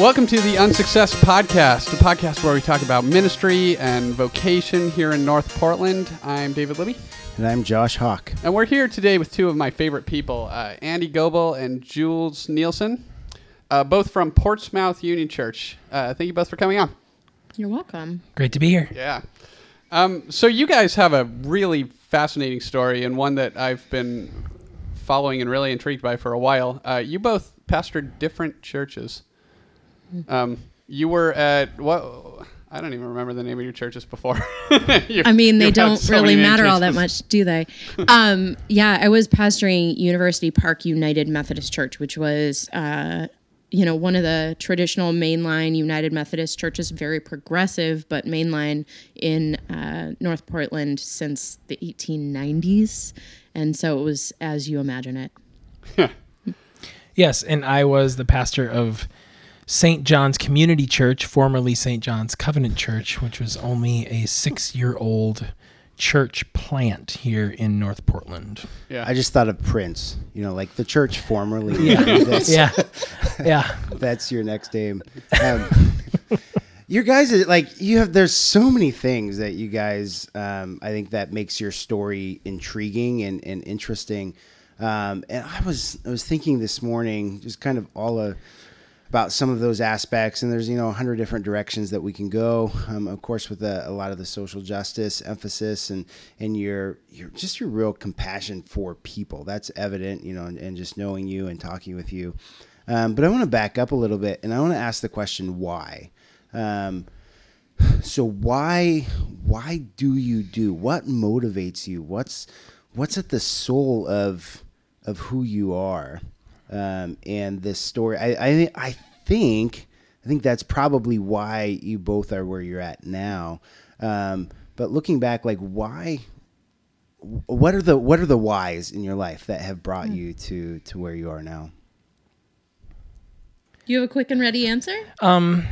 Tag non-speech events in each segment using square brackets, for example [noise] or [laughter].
Welcome to the Unsuccess Podcast, a podcast where we talk about ministry and vocation here in North Portland. I'm David Libby, And I'm Josh Hawk. and we're here today with two of my favorite people, uh, Andy Goebel and Jules Nielsen, uh, both from Portsmouth Union Church. Uh, thank you both for coming on. You're welcome. Great to be here. Yeah. Um, so you guys have a really fascinating story and one that I've been following and really intrigued by for a while. Uh, you both pastored different churches. Um, you were at what? I don't even remember the name of your churches before. [laughs] You- I mean, they don't so really many matter all that much, do they? [laughs] um, yeah, I was pastoring University Park United Methodist Church, which was, uh, you know, one of the traditional mainline United Methodist churches, very progressive, but mainline in uh, North Portland since the 1890s. And so it was as you imagine it. Yes, and I was the pastor of St. John's Community Church, formerly St. John's Covenant Church, which was only a six year old church plant here in North Portland. Yeah. I just thought of Prince, you know, like the church formerly. Yeah. [laughs] [laughs] Yeah. yeah. that's your next name. Um, [laughs] your guys, are, like, you have, there's so many things that you guys, um, I think that makes your story intriguing and, and interesting. Um, and I was, I was thinking this morning, just kind of all of, about some of those aspects and there's you know a hundred different directions that we can go. Um, of course with a, a lot of the social justice emphasis and and your your just your real compassion for people. That's evident you know and, and just knowing you and talking with you. Um, but i want to back up a little bit and i want to ask the question why? Um, so why why do you do? What motivates you? What's what's at the soul of of who you are um, and this story I, I i think i think that's probably why you both are where you're at now. Um, but looking back like why what are the what are the whys in your life that have brought you to to where you are now? You have a quick and ready answer? Um,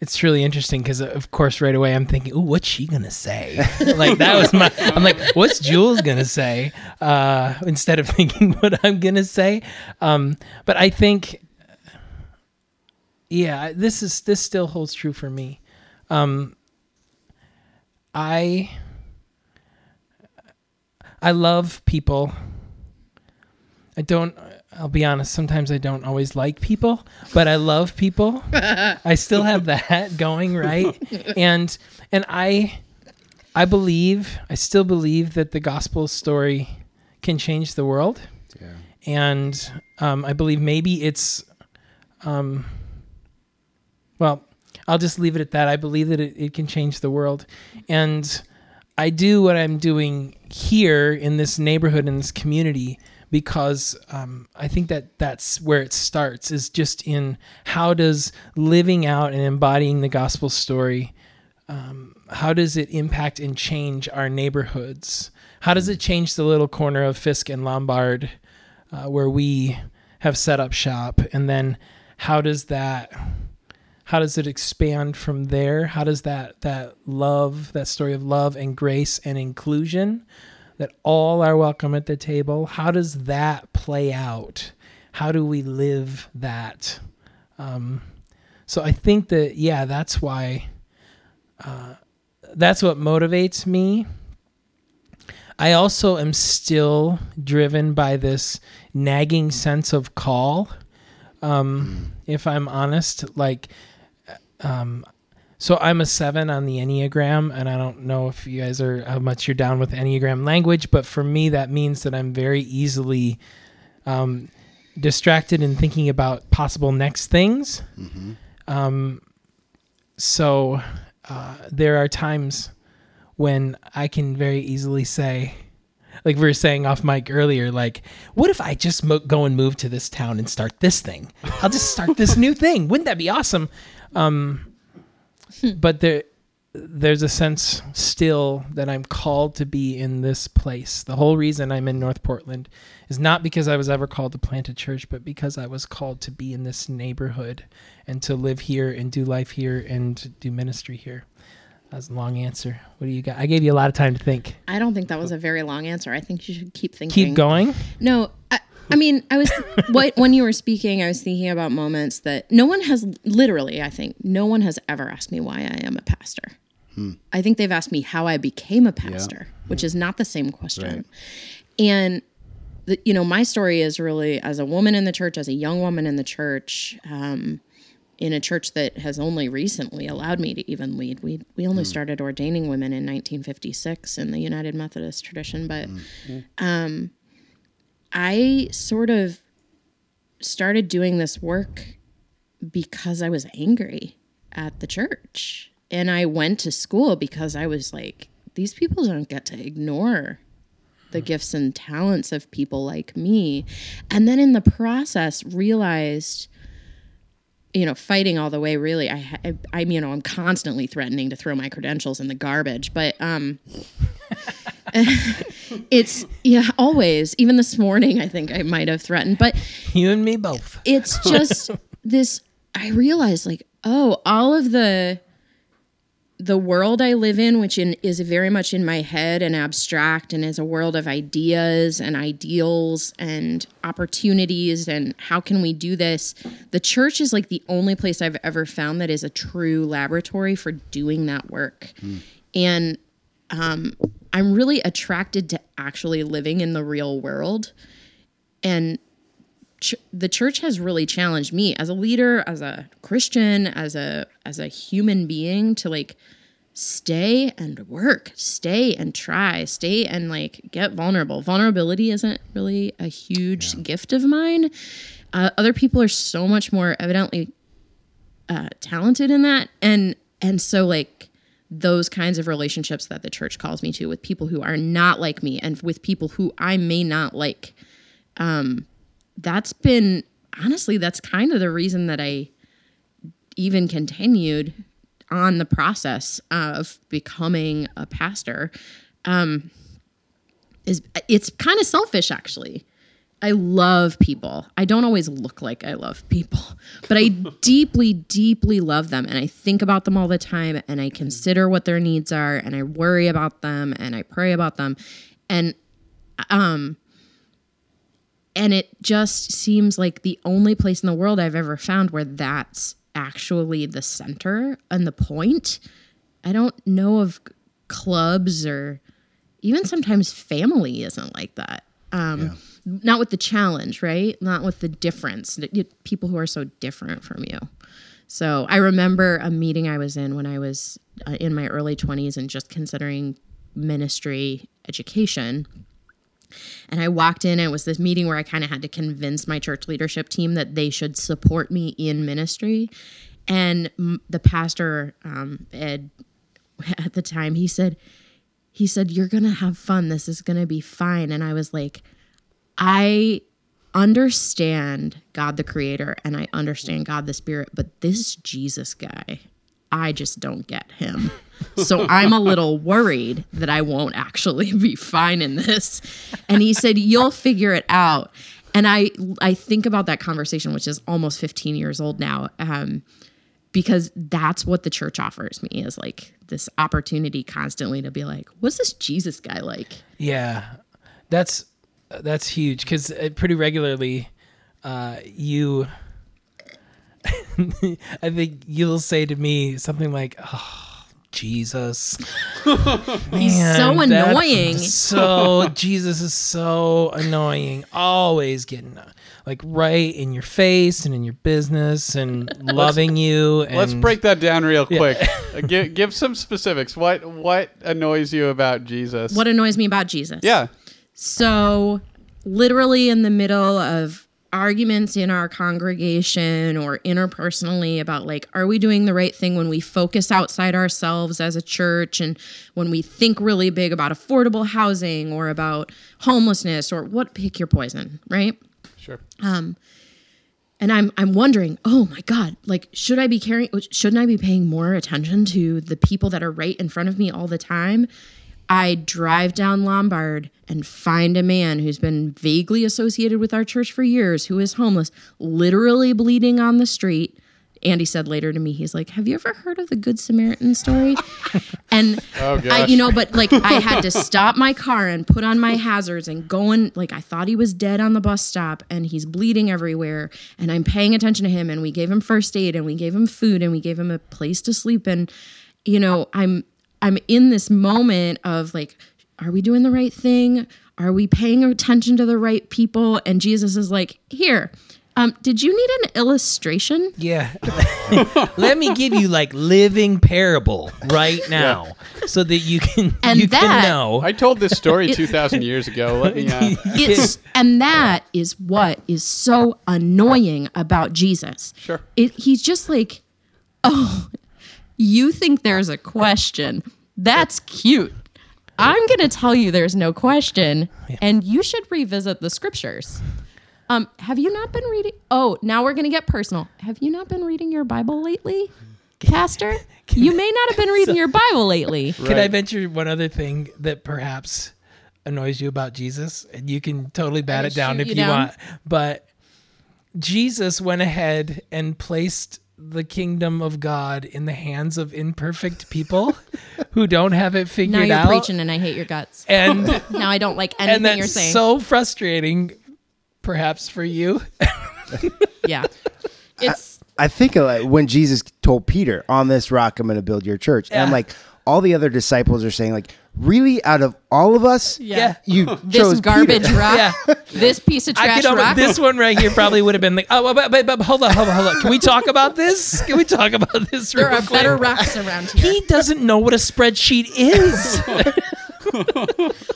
it's really interesting because, of course, right away I'm thinking, "Ooh, what's she gonna say?" [laughs] like that was my. I'm like, "What's Jules gonna say?" Uh, instead of [laughs] thinking what I'm gonna say. Um, but I think, yeah, this is this still holds true for me. Um, I I love people. I don't. I'll be honest. Sometimes I don't always like people, but I love people. [laughs] I still have that [laughs] going, right? And and I I believe, I still believe that the gospel story can change the world. yeah And um, I believe maybe it's, um, well, I'll just leave it at that. I believe that it, it can change the world. And I do what I'm doing here in this neighborhood, in this community, because um, I think that that's where it starts is just in how does living out and embodying the gospel story um, how does it impact and change our neighborhoods? How does it change the little corner of Fiske and Lombard uh, where we have set up shop? And then how does that how does it expand from there? How does that that love, that story of love and grace and inclusion, that all are welcome at the table, how does that play out? How do we live that? Um, so I think that yeah, that's why that's what motivates me. I also am still driven by this nagging sense of call. Um, If I'm honest, like, um, so I'm a seven on the Enneagram, and I don't know if you guys are how much you're down with Enneagram language, but for me, that means that I'm very easily um, distracted in thinking about possible next things. Um, so uh, there are times when I can very easily say, like we were saying off mic earlier, like, what if I just mo- go and move to this town and start this thing? I'll just start this [laughs] new thing. Wouldn't that be awesome? Um, Hmm. but there, there's a sense still that I'm called to be in this place. The whole reason I'm in North Portland is not because I was ever called to plant a church, but because I was called to be in this neighborhood and to live here and do life here and do ministry here. That was a long answer. What do you got? I gave you a lot of time to think. I don't think that was a very long answer. I think you should keep thinking. Keep going. No, I, I mean, I was what when you were speaking, I was thinking about moments that no one has literally, I think, no one has ever asked me why I am a pastor. I think they've asked me how I became a pastor, which is not the same question. And the, you know, my story is really as a woman in the church, as a young woman in the church, um, in a church that has only recently allowed me to even lead. We we only started ordaining women in 1956 in the United Methodist tradition, but um, I sort of started doing this work because I was angry at the church. And I went to school because I was like, these people don't get to ignore the gifts and talents of people like me. And then in the process, realized, you know, fighting all the way, really, I, I, I you know, I'm constantly threatening to throw my credentials in the garbage, but, um, [laughs] it's yeah always even this morning i think i might have threatened but You and me both. it's just [laughs] this i realized like oh all of the the world i live in which in, is very much in my head and abstract and is a world of ideas and ideals and opportunities and how can we do this the church is like the only place i've ever found that is a true laboratory for doing that work. And um, i'm really attracted to actually living in the real world. And ch- the church has really challenged me as a leader as a christian as a as a human being to like stay and work stay and try stay and like get vulnerable. Vulnerability isn't really a huge gift of mine. Uh, other people are so much more evidently uh, talented in that. And and so like those kinds of relationships that the church calls me to with people who are not like me and with people who i may not like that's been honestly that's kind of the reason that I even continued on the process of becoming a pastor um is it's kind of selfish actually I love people. I don't always look like I love people, but I [laughs] deeply, deeply love them. And I think about them all the time and I consider what their needs are and I worry about them and I pray about them. And um, and it just seems like the only place in the world I've ever found where that's actually the center and the point. I don't know of clubs or even sometimes family isn't like that. Um, Not with the challenge, right? Not with the difference. People who are so different from you. So I remember a meeting I was in when I was uh, in my early 20s and just considering ministry education. And I walked in, and it was this meeting where I kind of had to convince my church leadership team that they should support me in ministry. And the pastor, um, Ed, [laughs] at the time, he said, he said, You're going to have fun. This is going to be fine. And I was like, I understand God the creator and I understand God the spirit, but this Jesus guy, I just don't get him. [laughs] So I'm a little worried that I won't actually [laughs] be fine in this. And he said, "You'll figure it out." And I I think about that conversation which is almost 15 years old now. Um because that's what the church offers me is like this opportunity constantly to be like, what's this Jesus guy like? Yeah, that's that's huge because pretty regularly, uh, you, [laughs] I think you'll say to me something like, "Oh, Jesus, [laughs] He's so Man, that's annoying." So [laughs] Jesus is so annoying. Always getting uh, like right in your face and in your business and [laughs] loving you. And Let's break that down real quick. Uh, give, give some specifics. What what annoys you about Jesus? What annoys me about Jesus? Yeah. So, literally in the middle of arguments in our congregation or interpersonally about like are we doing the right thing when we focus outside ourselves as a church and when we think really big about affordable housing or about homelessness or what pick your poison, right? Sure. um and I'm I'm wondering, oh my God, like should I be caring? Shouldn't I be paying more attention to the people that are right in front of me all the time? I drive down Lombard and find a man who's been vaguely associated with our church for years, who is homeless, literally bleeding on the street, Andy said later to me, he's like, "Have you ever heard of the Good Samaritan story?" [laughs] and Oh, I, you know, but like I had to [laughs] stop my car and put on my hazards and go and like I thought he was dead on the bus stop and he's bleeding everywhere. And I'm paying attention to him and we gave him first aid and we gave him food and we gave him a place to sleep and you know, I'm I'm in this moment of like are we doing the right thing? Are we paying attention to the right people? And Jesus is like, "Here. Um, did you need an illustration?" Yeah. [laughs] Let me give you like living parable right now so that you can [laughs] And you that- can know. I told this story [laughs] 2,000 years ago. Let me. Uh, it's and that is what is so annoying about Jesus. Sure. It, he's just like, oh, you think there's a question? That's cute. I'm gonna tell you there's no question, and you should revisit the scriptures. Um, have you not been reading? Oh, now we're gonna get personal. Have you not been reading your Bible lately, Pastor? [laughs] You may not have been reading your Bible lately. [laughs] Can I Right. venture one other thing that perhaps annoys you about Jesus? And you can totally bat it down shoot if you you, down? want. But Jesus went ahead and placed the kingdom of God in the hands of imperfect people [laughs] who don't have it figured out. Now figured you're out. preaching, and I hate your guts. And [laughs] Now I don't like [laughs] and anything that's you're saying. so frustrating perhaps for you. yeah, it's I think like when Jesus told Peter, "On this rock, I'm going to build your church," and I'm like, all the other disciples are saying, like, really, out of all of us, Yeah. [laughs] you this chose garbage Peter. rock, Yeah. [laughs] this piece of I trash could almost, rock. this one right here probably would have been like, oh, but, but, but hold on, hold on, hold on. Can we talk about this? Can we talk about this? there real are quick? better rocks around here. He doesn't know what a spreadsheet is. [laughs]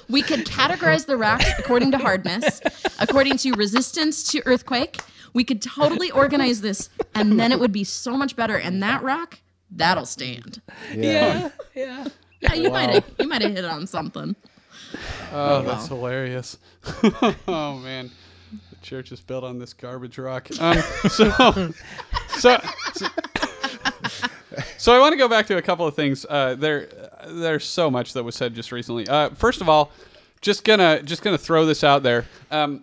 We could categorize the rocks according to hardness, according to resistance to earthquake. We could totally organize this, and then it would be so much better. And that rock, that'll stand. yeah, yeah. Yeah, you might have you might have hit on something. oh, that's hilarious. [laughs] oh, man. The church is built on this garbage rock. Um, so, [laughs] so, so, so I want to go back to a couple of things. Uh, there, there's so much that was said just recently. Uh, first of all, just gonna just gonna throw this out there. Um,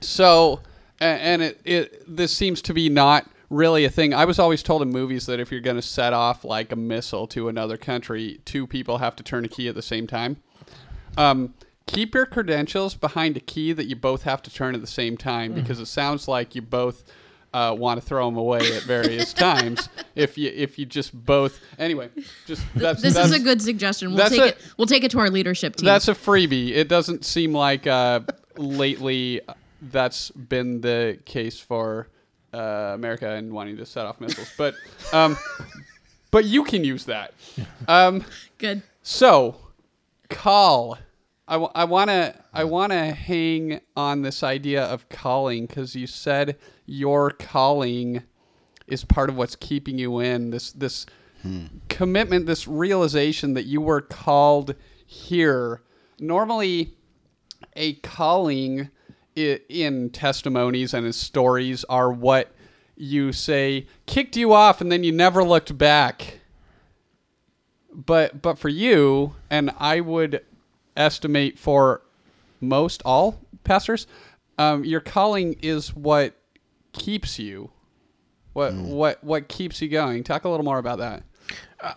so, and it, it this seems to be not really a thing. I was always told in movies that if you're going to set off like a missile to another country, two people have to turn a key at the same time. Um, keep your credentials behind a key that you both have to turn at the same time because it sounds like you both uh, want to throw them away at various [laughs] times. If you if you just both anyway, just [laughs] that's This that's, is a good suggestion. We'll take a- it. We'll take it to our leadership team. that's a freebie. It doesn't seem like uh, lately that's been the case for uh, America and wanting to set off missiles, but um, but you can use that. Um, good. so, call. I, w- I want to I want to hang on this idea of calling because you said your calling is part of what's keeping you in this this commitment, this realization that you were called here. Normally, a calling in testimonies and in stories are what you say kicked you off and then you never looked back. But but for you and i would estimate for most all pastors um, your calling is what keeps you. What what what keeps you going. Talk a little more about that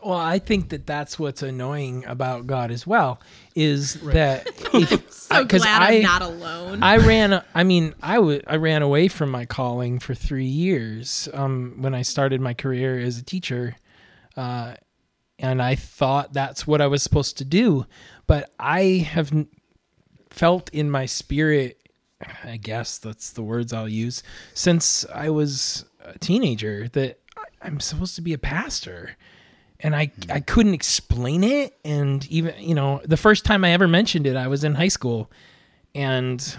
Well, I think that that's what's annoying about God as well is that [laughs] if, So because glad I I'm not alone. I ran. I mean, I wa- I ran away from my calling for three years um, when I started my career as a teacher, uh, and I thought that's what I was supposed to do. But I have n- felt in my spirit, I guess that's the words I'll use, since I was a teenager that I'm supposed to be a pastor and I hmm. I couldn't explain it. And even you know, the first time I ever mentioned it, I was in high school, and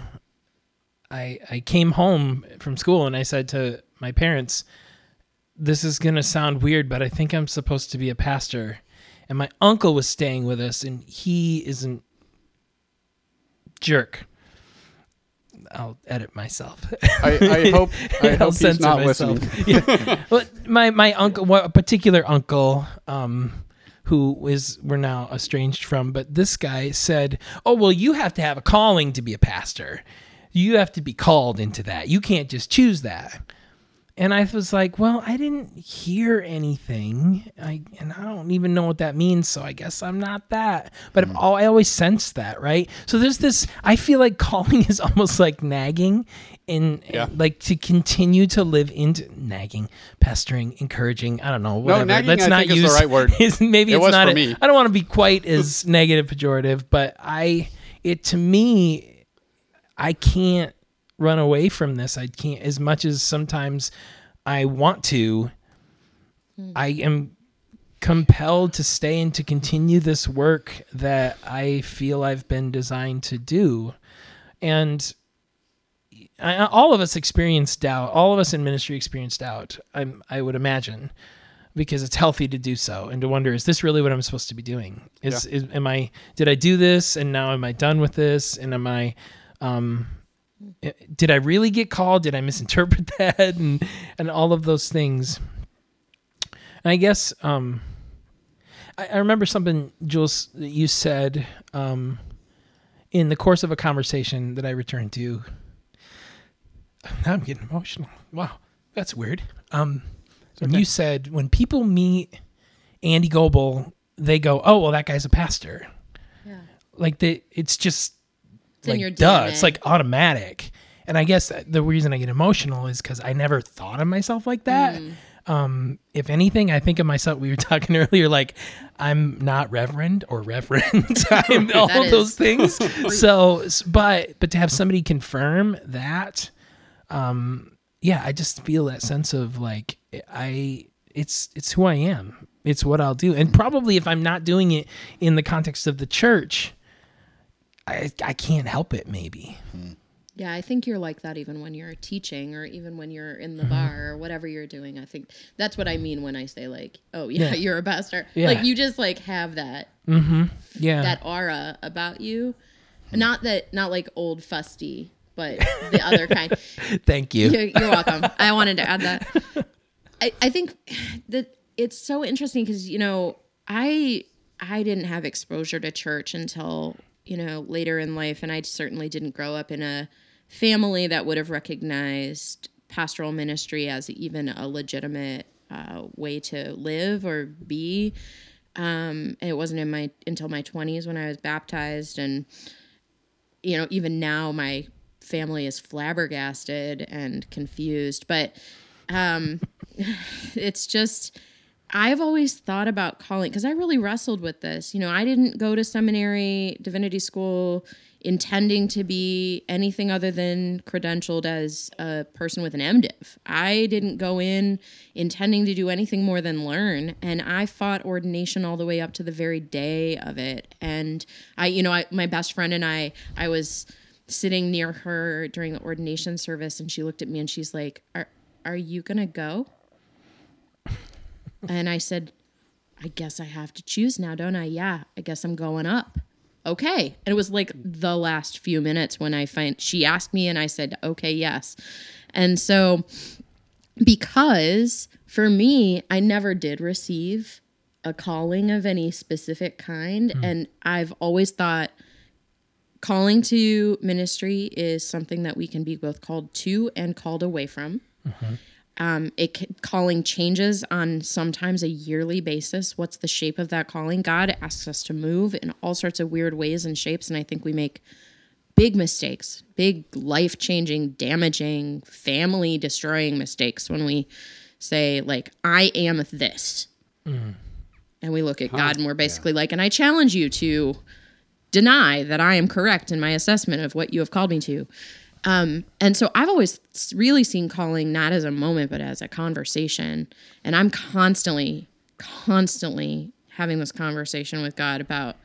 I I came home from school and I said to my parents, "This is gonna sound weird, but I think I'm supposed to be a pastor." And my uncle was staying with us, and he isn't jerk. I'll edit myself. i, I [laughs] hope i I'll hope he's not myself. listening [laughs] yeah. Well, my my uncle, a particular uncle, um, who is we're now estranged from, but this guy said, "Oh well, you have to have a calling to be a pastor. You have to be called into that. You can't just choose that." And I was like, well, I didn't hear anything, I, and I don't even know what that means. So I guess I'm not that. But Mm. I always sense that, right? So there's this. I feel like calling [laughs] is almost like nagging, in Yeah. like to continue to live into nagging, pestering, encouraging. I don't know. Whatever. nagging, Let's I not use the right word. [laughs] is- maybe It it's was not. for a- me. I don't want to be quite [laughs] as negative, pejorative, but I it to me I can't run away from this. I can't as much as sometimes I want to. I am compelled to stay and to continue this work that I feel I've been designed to do. And I, all of us experience doubt. All of us in ministry experience doubt. I'm, I would imagine, because it's healthy to do so and to wonder: Is this really what I'm supposed to be doing? Is, is am I? Did I do this and now am I done with this? And am I? Um, i- did I really get called? Did I misinterpret [laughs] that? And and all of those things. And I guess um, I, I remember something, Jules, that you said um, in the course of a conversation that I returned to. Now I'm getting emotional. Wow, that's weird. Um, when you said when people meet Andy Goebel, they go, "Oh, well, that guy's a pastor." Yeah. Like they, it's just It's in like your duh. DNA. It's like automatic. And I guess the reason I get emotional is because I never thought of myself like that. Mm. Um, if anything, I think of myself. We were [laughs] talking earlier, like I'm not reverend or reverend. [laughs] I'm all those things. [laughs] so, but but to have somebody confirm that, um, yeah, I just feel that sense of like I, it's it's who I am. It's what I'll do. And probably if I'm not doing it in the context of the church, I I can't help it. Maybe. Yeah, I think you're like that even when you're teaching or even when you're in the Mm-hmm. bar or whatever you're doing. I think that's what I mean when I say like, oh yeah, Yeah. [laughs] you're a pastor. Yeah. Like you just like have that Yeah. that aura about you. Not that not like old fusty, but the other [laughs] kind. Thank you. You're, you're welcome. I wanted to add that. [laughs] I, I think that it's so interesting because you know I I didn't have exposure to church until you know later in life, and I certainly didn't grow up in a family that would have recognized pastoral ministry as even a legitimate uh, way to live or be. Um, it wasn't in my until my 20s when I was baptized, and you know even now my family is flabbergasted and confused. But um, [laughs] it's just I've always thought about calling because I really wrestled with this. You know, I didn't go to seminary, divinity school, intending to be anything other than credentialed as a person with an MDiv. I didn't go in intending to do anything more than learn, and I fought ordination all the way up to the very day of it. And I, you know, I, my best friend and I, I was sitting near her during the ordination service, and she looked at me and she's like, "Are are you gonna go?" And I said, I guess I have to choose now, don't I? Yeah, I guess I'm going up. Okay. And it was like the last few minutes when I find she asked me and I said, okay, yes. And so because for me, I never did receive a calling of any specific kind. Hmm. And I've always thought calling to ministry is something that we can be both called to and called away from. Mm-hmm. Um, it calling changes on sometimes a yearly basis. What's the shape of that calling? God asks us to move in all sorts of weird ways and shapes, and I think we make big mistakes, big life changing, damaging, family destroying mistakes when we say like, "I am this," and we look at God and we're basically like, "And I challenge you to deny that I am correct in my assessment of what you have called me to." Um, and so I've always really seen calling not as a moment, but as a conversation. And I'm constantly, constantly having this conversation with God about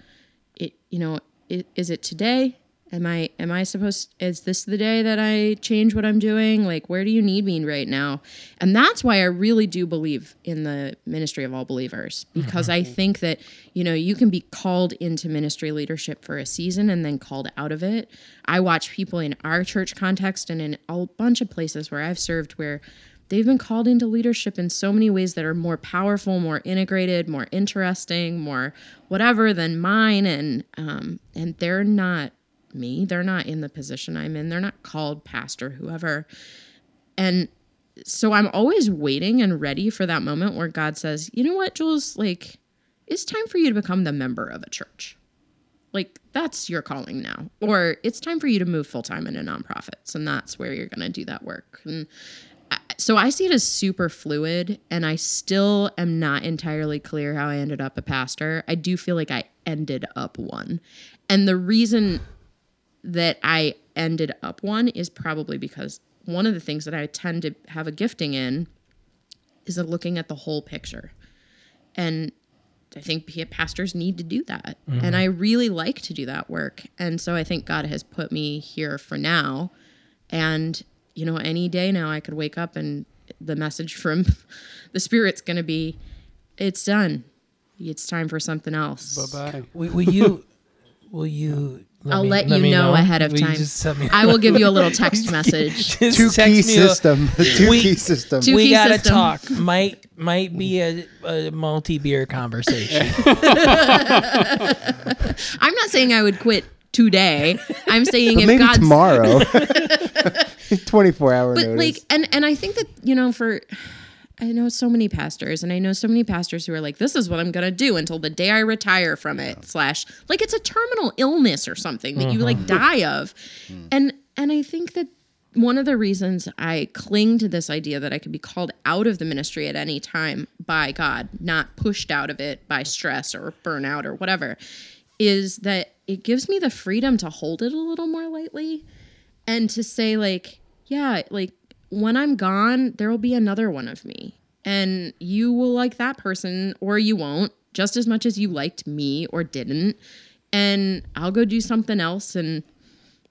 it. You know, i- is it today? Am I am I supposed? Is this the day that I change what I'm doing? Like, where do you need me right now? And that's why I really do believe in the ministry of all believers because I think that you know you can be called into ministry leadership for a season and then called out of it. I watch people in our church context and in a bunch of places where I've served where they've been called into leadership in so many ways that are more powerful, more integrated, more interesting, more whatever than mine, and um, and they're not me. They're not in the position I'm in. They're not called pastor, whoever. And so I'm always waiting and ready for that moment where God says, "You know what, Jules? Like, it's time for you to become the member of a church. Like, that's your calling now. Or it's time for you to move full time into nonprofits, and that's where you're going to do that work." And so I see it as super fluid, and I still am not entirely clear how I ended up a pastor. I do feel like I ended up one, and the reason that I ended up one is probably because one of the things that I tend to have a gifting in is of looking at the whole picture. And I think pastors need to do that. And mm-hmm. I really like to do that work. And so I think God has put me here for now. And, you know, any day now I could wake up and the message from [laughs] the Spirit's going to be, it's done. It's time for something else. Bye bye. Will, will you? Will you? I'll me- let you me know ahead of Will you time. just send me- I will give you a little [laughs] text message. Two text key me a- [laughs] system. [laughs] Two We- key system. Two- we key gotta system. talk. Might might be a, a multi beer conversation. I'm not saying I would quit today. I'm saying But if maybe God's tomorrow. 24 hour but notice. like and and I think that you know for I know so many pastors and I know so many pastors who are like this is what I'm going to do until the day I retire from it slash like it's a terminal illness or something that you like mm-hmm. die of. Mm. And and I think that one of the reasons I cling to this idea that I could be called out of the ministry at any time by God, not pushed out of it by stress or burnout or whatever, is that it gives me the freedom to hold it a little more lightly and to say like yeah like when i'm gone there will be another one of me. And you will like that person or you won't just as much as you liked me or didn't. And i'll go do something else and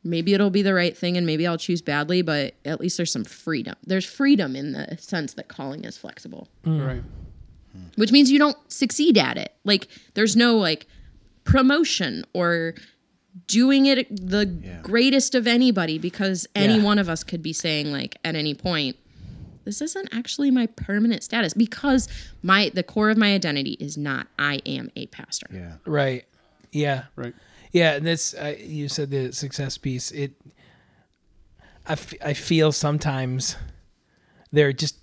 maybe it'll be the right thing and maybe i'll choose badly but at least there's some freedom. There's freedom in the sense that calling is flexible. Mm. Right. which means you don't succeed at it. Like there's no like promotion or doing it the greatest of anybody because any Yeah. one of us could be saying like at any point this isn't actually my permanent status because my the core of my identity is not I am a pastor. yeah. right. Yeah. Right. Yeah, and this uh, you said the success piece. It, I, f- I feel sometimes there are just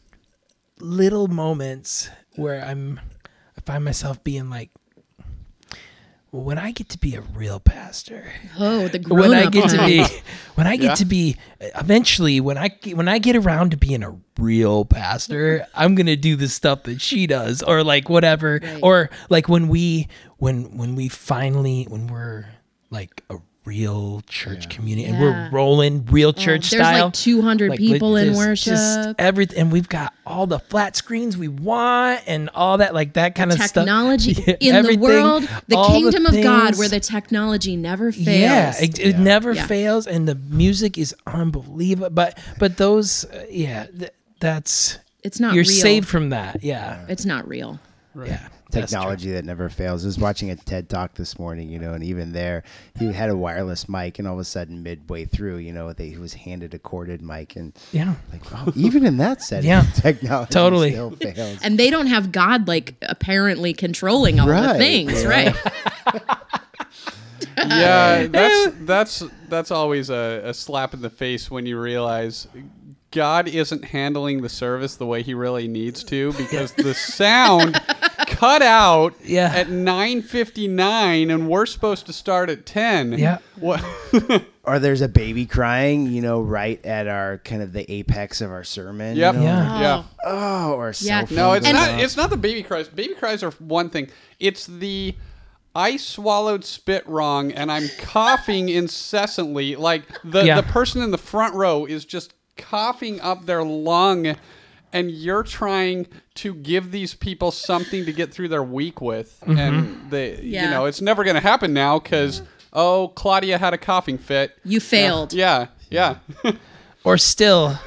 little moments where I'm, I find myself being like, well, when I get to be a real pastor, Oh, the grown [laughs] when I up get to be, [laughs] when I get Yeah. to be, eventually when I when I get around to being a real pastor, I'm gonna do the stuff that she does, or like whatever, Right. or like when we when when we finally when we're like a real church community and Yeah. we're rolling real church there's style. like 200 like, people in there's just worship. everything, and we've got all the flat screens we want, and all that, like that kind of stuff. technology [laughs] in the world, the all kingdom of God, where the technology never fails. Yeah, it, it never Yeah. fails, and the music is unbelievable. But but those, uh, yeah, th- that's it's not real. you're real. saved from that. Yeah, It's not real. yeah. That's true. Technology that never fails. I was watching a TED talk this morning, you know, and even there, he had a wireless mic, and all of a sudden, midway through, you know, they, he was handed a corded mic, and Yeah, like, oh, even in that setting, Yeah, [laughs] technology totally. still fails. And they don't have God like apparently controlling all the things, yeah. right? [laughs] yeah, that's that's that's always a, a slap in the face when you realize God isn't handling the service the way he really needs to because the sound cut out Yeah. at 9:59 and we're supposed to start at 10. Yeah. What [laughs] or there's a baby crying, you know, right at our kind of the apex of our sermon. you know, Yeah. Yeah. Oh, or Yeah. No, it's And- not. It's not the baby cries. Baby cries are one thing. It's the I swallowed spit wrong and I'm [laughs] coughing incessantly. Like the Yeah. the person in the front row is just coughing up their lung, and you're trying to give these people something to get through their week with, Mm-hmm. and they, you know, it's never going to happen now because oh, Claudia had a coughing fit. You failed. Yeah, yeah. [laughs] or still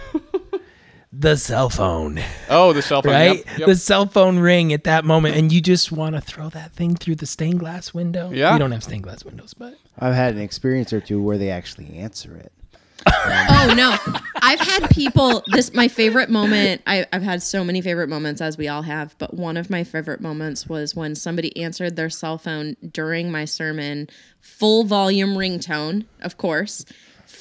the cell phone, oh, the cell phone. right? Yep, yep. The cell phone ring at that moment, and you just want to throw that thing through the stained glass window. Yeah. we don't have stained glass windows, but I've had an experience or two where they actually answer it. Oh no, I've had people. This my favorite moment. I, I've had so many favorite moments, as we all have. But one of my favorite moments was when somebody answered their cell phone during my sermon, full volume ringtone, of course,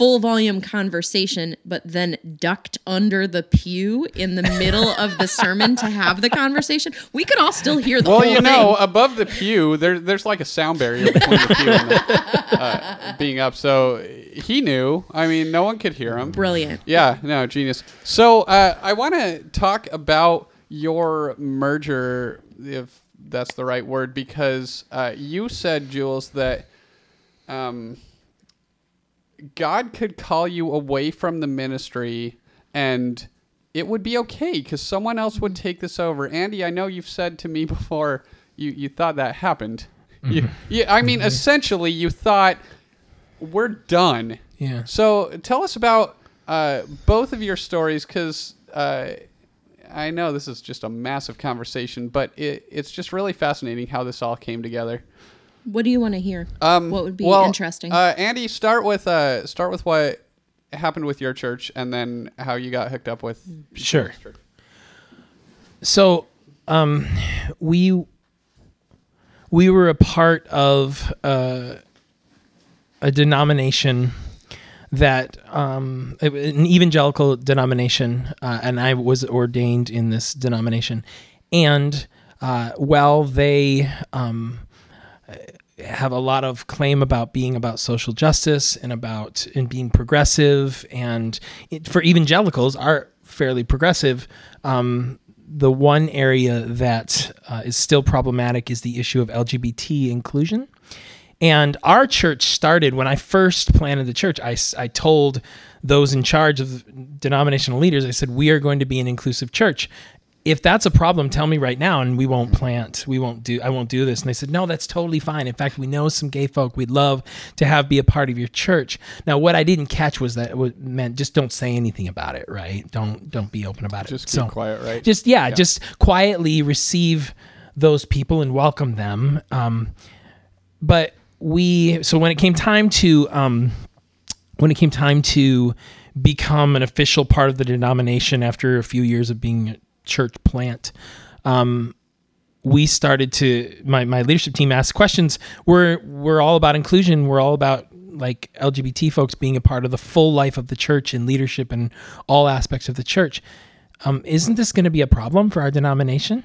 full volume conversation, but then ducked under the pew in the middle of the sermon to have the conversation, we could all still hear the Well, whole you know, thing. above the pew, there, there's like a sound barrier between the pew and the, [laughs] uh, being up. So he knew. I mean, no one could hear him. Brilliant. Yeah, no, genius. So uh, I want to talk about your merger, if that's the right word, because uh, you said, Jules, that um, God could call you away from the ministry and it would be okay because someone else would take this over. Andy, I know you've said to me [laughs] before you, you thought that happened. You, you, I mean, essentially, you thought we're done. Yeah. So tell us about uh, both of your stories because uh, I know this is just a massive conversation, but it, it's just really fascinating how this all came together. What do you want to hear? Um, what would be well, interesting? Uh, Andy, start with uh, start with what happened with your church, and then how you got hooked up with. Sure. So, um, we we were a part of uh, a denomination that um, an evangelical denomination, uh, and I was ordained in this denomination. And uh, while they um, have a lot of claim about being about social justice and about and being progressive, and it, for evangelicals are fairly progressive. Um, the one area that uh, is still problematic is the issue of LGBT inclusion. And our church started when I first planted the church. i, I told those in charge of denominational leaders, I said, we are going to be an inclusive church. If that's a problem, tell me right now, and we won't plant. We won't do. I won't do this. And they said, no, that's totally fine. In fact, we know some gay folk. We'd love to have be a part of your church. Now, what I didn't catch was that it meant just don't say anything about it, right? Don't don't be open about it. Just keep quiet, right? Just yeah, just quietly receive those people and welcome them. Um, but we so when it came time to um, when it came time to become an official part of the denomination after a few years of being a church plant. Um, we started to my, my leadership team asked questions. We're we're all about inclusion. We're all about like lgbt folks being a part of the full life of the church and leadership and all aspects of the church. Um, isn't this going to be a problem for our denomination?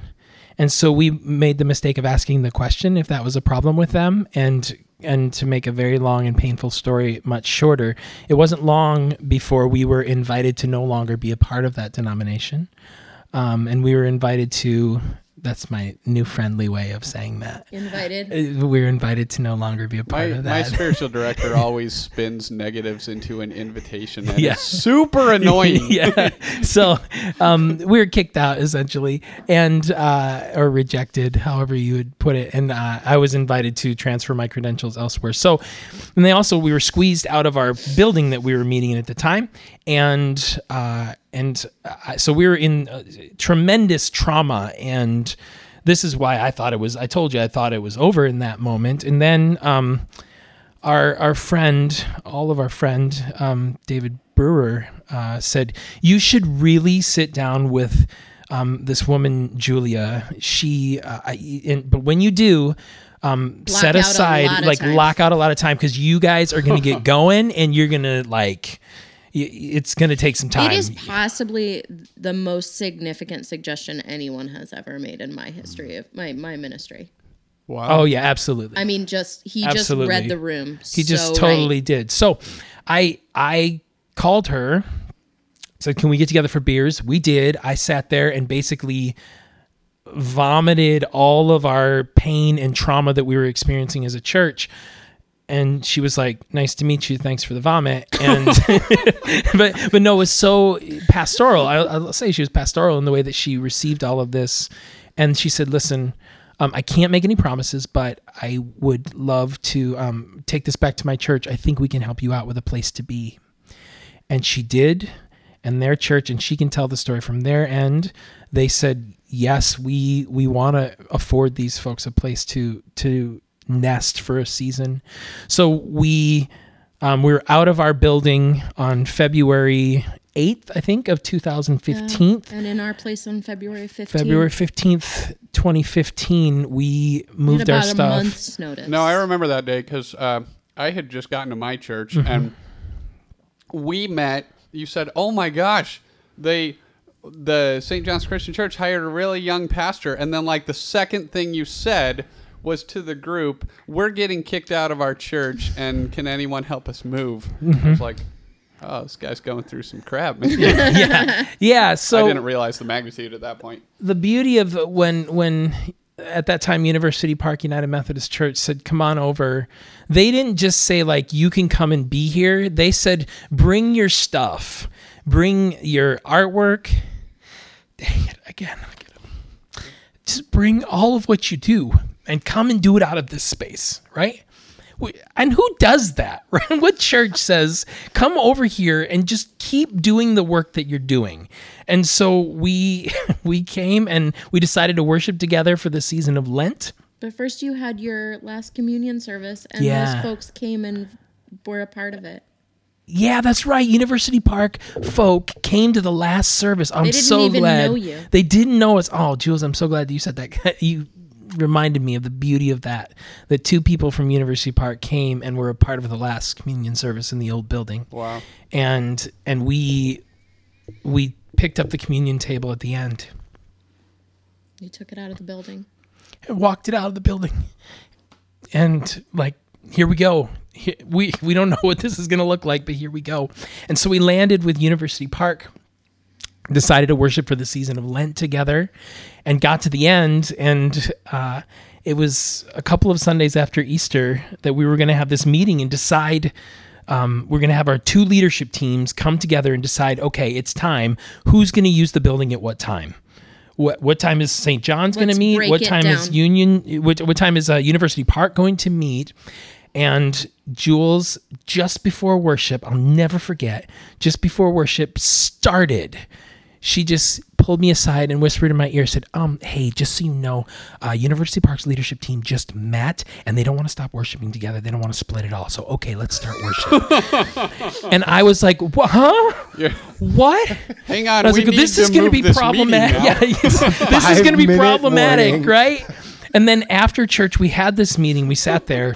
And so we made the mistake of asking the question if that was a problem with them and and to make a very long and painful story much shorter. It wasn't long before we were invited to no longer be a part of that denomination um, and we were invited to that's my new friendly way of saying that Invited. Uh, we were invited to no longer be a part My, of that. my spiritual [laughs] director always spins negatives into an invitation, and Yeah. it's super [laughs] annoying. [laughs] yeah. So um, we were kicked out essentially, and uh, or rejected, however you would put it. And uh, I was invited to transfer my credentials elsewhere. So, and they also we were squeezed out of our building that we were meeting in at the time, and uh, and uh, so we were in uh, tremendous trauma and. This is why I thought it was. I told you I thought it was over in that moment, and then um, our our friend, all of our friend, um, David Brewer, uh, said you should really sit down with um, this woman, Julia. She, uh, I, and, but when you do. Um, set aside, like time. lock out a lot of time because you guys are going to get [laughs] going and you're going to like, it's going to take some time. It is possibly the most significant suggestion anyone has ever made in my history of my, my ministry. Wow. oh yeah, absolutely. I mean, just he Absolutely. just read the room. He just totally right. did. So I I called her, said, Can we get together for beers? We did. I sat there and basically vomited all of our pain and trauma that we were experiencing as a church. And she was like, "Nice to meet you. Thanks for the vomit." And [laughs] but but no, it was so pastoral. I, I'll say she was pastoral in the way that she received all of this. And she said, "Listen, um, I can't make any promises, but I would love to um, take this back to my church. I think we can help you out with a place to be." And she did, and their church, and she can tell the story from their end. They said, "Yes, we we want to afford these folks a place to to nest for a season." So we um, we were out of our building on February eighth, I think, of two thousand fifteen. And in our place on February 15th. February 15th, 2015, we we had moved our about a stuff. month's notice. No, I remember that day because uh, I had just gotten to my church Mm-hmm. and we met, you said, "Oh my gosh, they." The St. John's Christian Church hired a really young pastor, and then like the second thing you said was to the group, "We're getting kicked out of our church, and can anyone help us move?" I was mm-hmm. like, "Oh, this guy's going through some crap." [laughs] Yeah, yeah. [laughs] I So didn't realize the magnitude at that point. the beauty of when when at that time University Park United Methodist Church said come on over they didn't just say like you can come and be here they said bring your stuff bring your artwork dang it again I just bring all of what you do and come and do it out of this space right? And who does that [laughs] right? What church says come over here and just keep doing the work that you're doing. And so we [laughs] we came and we decided to worship together for the season of lent. But first, you had your last communion service, and Yeah. those folks came and were a part of it. yeah that's right. University park folk came to the last service. I'm They didn't so even glad. know you. they didn't know us. Oh jules i'm so glad that you said that. [laughs] You reminded me of the beauty of that that two people from university park came and were a part of the last communion service in the old building. Wow. and and we we picked up the communion table at the end. You took it out of the building. and walked it out of the building. And like here we go. Here- we we don't know what this is going to look like but here we go. And so we landed with university park decided to worship for the season of lent together and got to the end and uh, it was a couple of sundays after easter that we were going to have this meeting and decide um, we're going to have our two leadership teams come together and decide okay it's time who's going to use the building at what time what what time is St. John's going to meet? What time is. Union? What, what time is uh, University Park going to meet? And Jules, just before worship, I'll never forget. Just before worship started, she just pulled me aside and whispered in my ear, said, "Um, hey, just so you know, uh, University Park's leadership team just met, and they don't want to stop worshiping together. They don't want to split at all. So okay, let's start worship." [laughs] and I was like, "What? Huh? Yeah. What?" Hang on. I was we like, need this is going to be problematic. [laughs] Yeah, this, this is going to be problematic, warning. right? And then after church, we had this meeting. We sat there,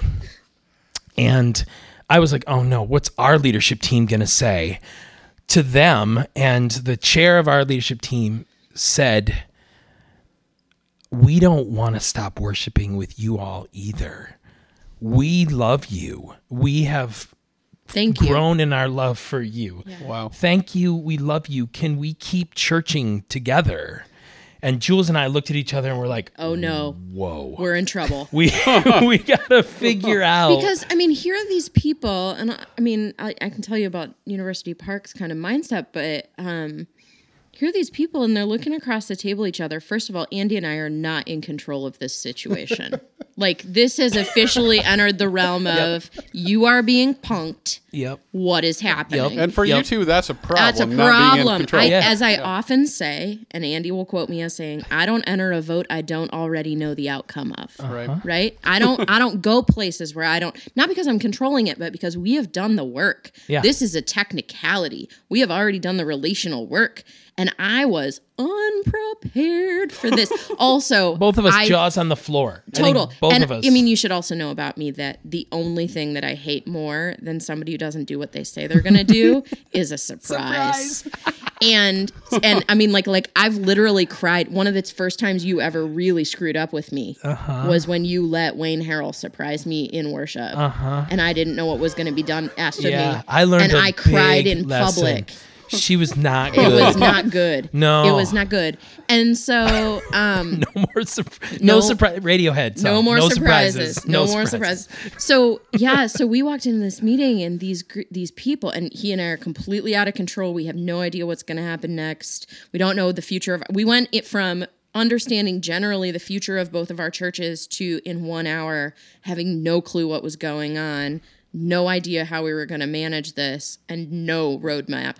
and I was like, "Oh no, what's our leadership team going to say to them?" And the chair of our leadership team said, "We don't want to stop worshiping with you all either. We love you. We have Thank you. grown in our love for you." Wow. thank you we love you can we keep churching together and jules and i looked at each other and we're like Oh no, whoa. We're in trouble. [laughs] we [laughs] we gotta figure out. Because I mean, here are these people, and I, I mean, I, I can tell you about University Park's kind of mindset, but um, here are these people, and they're looking across the table at each other. First of all, Andy and I are not in control of this situation. [laughs] like this has officially entered the realm of you are being punked. yep What is happening? Yep. And for you Yep. two, that's a problem. That's a Not being in problem. control. I, Yeah. As I often say, and Andy will quote me as saying, "I don't enter a vote I don't already know the outcome of." Uh-huh. right. Right? I don't. I don't go places where I don't. Not because I'm controlling it, but because we have done the work. Yeah. This is a technicality. We have already done the relational work, and I was unprepared for this. [laughs] also, both of us I, jaws on the floor Total. both and of us I mean, you should also know about me that the only thing that I hate more than somebody who doesn't do what they say they're going to do [laughs] is a surprise. surprise. [laughs] and and I mean, like like I've literally cried. One of the first times you ever really screwed up with me Uh-huh. was when you let Wayne Harrell surprise me in worship, uh-huh. and I didn't know what was going to be done asked of yeah me. i learned and I cried in lesson. public. She was not good. It was not good. No. it was not good. And so, um, [laughs] no more sur- no, No- surprise radiohead song. no more no surprises. No, more surprises. surprises. So yeah, so we walked into this meeting and these gr- these people and he and I are completely out of control. We have no idea what's going to happen next. We don't know the future of. We went it from understanding generally the future of both of our churches to in one hour having no clue what was going on, no idea how we were going to manage this, and no roadmap.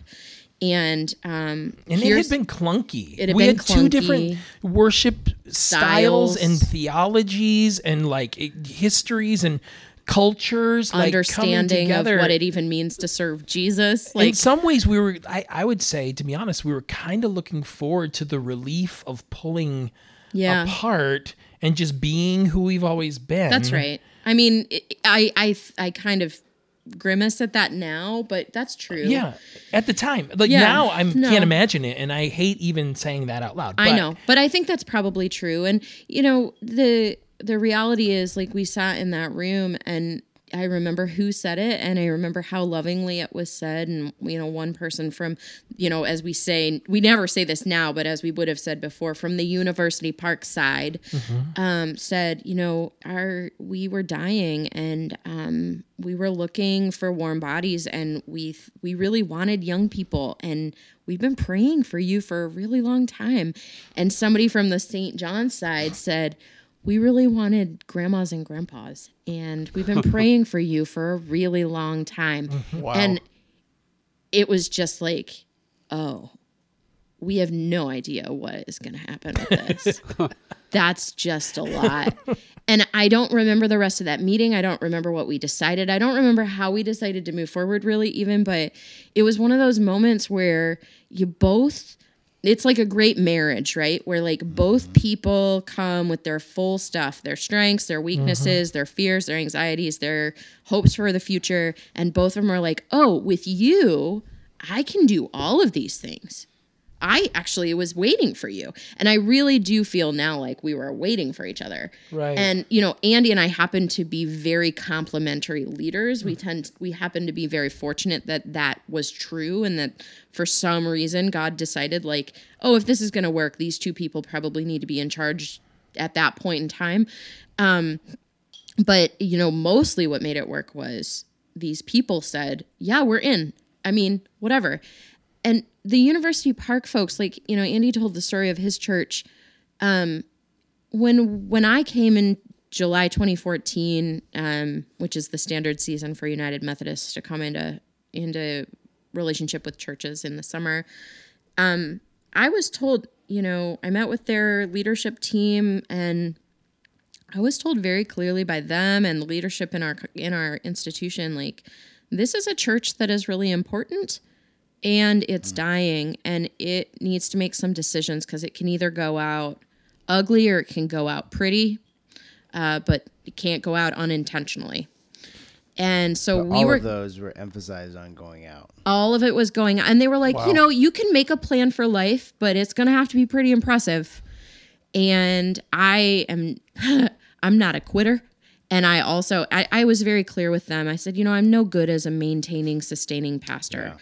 And um, and it had been clunky. It had we been had two different worship styles, Styles. and theologies and like it- histories and cultures, like understanding of together. what it even means to serve Jesus. in some ways we were I, I would say to be honest we were kind of looking forward to the relief of pulling yeah. apart and just being who we've always been That's right. I mean, I I I kind of grimace at that now, but that's true. Yeah, at the time, like Yeah, now, I no. can't imagine it, and I hate even saying that out loud. I know, but I think that's probably true. And you know, the the reality is like we sat in that room and I remember who said it and I remember how lovingly it was said and you know one person from you know as we say we never say this now but as we would have said before from the University Park side um, said you know our we were dying and um, we were looking for warm bodies and we we really wanted young people and we've been praying for you for a really long time and somebody from the St. John side said we really wanted grandmas and grandpas and we've been [laughs] praying for you for a really long time. [laughs] Wow. and it was just like oh we have no idea what is going to happen with this. [laughs] That's just a lot. And i don't remember the rest of that meeting. I don't remember what we decided. I don't remember how we decided to move forward really even but it was one of those moments where you both it's like a great marriage, right? Where like both people come with their full stuff, their strengths, their mm-hmm. weaknesses, their fears, their anxieties, their hopes for the future, and both of them are like, "Oh, with you, I can do all of these things." I actually was waiting for you. And I really do feel now like we were waiting for each other. Right. And you know, Andy and I happen to be very complementary leaders. We tend we happen to be very fortunate that that was true and that for some reason God decided like, oh, if this is going to work, these two people probably need to be in charge at that point in time. Um but you know, mostly what made it work was these people said, "Yeah, we're in." I mean, whatever. And the University Park folks, like you know, Andy told the story of his church. Um, when when I came in July 2014, um, which is the standard season for United Methodists to come into into relationship with churches in the summer, um, I was told, you know, I met with their leadership team and I was told very clearly by them and the leadership in our in our institution like this is a church that is really important and it's dying and it needs to make some decisions because it can either go out ugly or it can go out pretty uh, but it can't go out unintentionally and so we All were of those were emphasized on going out. all of it was going on. And they were like, Wow. you know, you can make a plan for life, but it's going to have to be pretty impressive. And I am, [laughs] I'm not a quitter. And I also, I, I was very clear with them. I said, you know, I'm no good as a maintaining, sustaining pastor.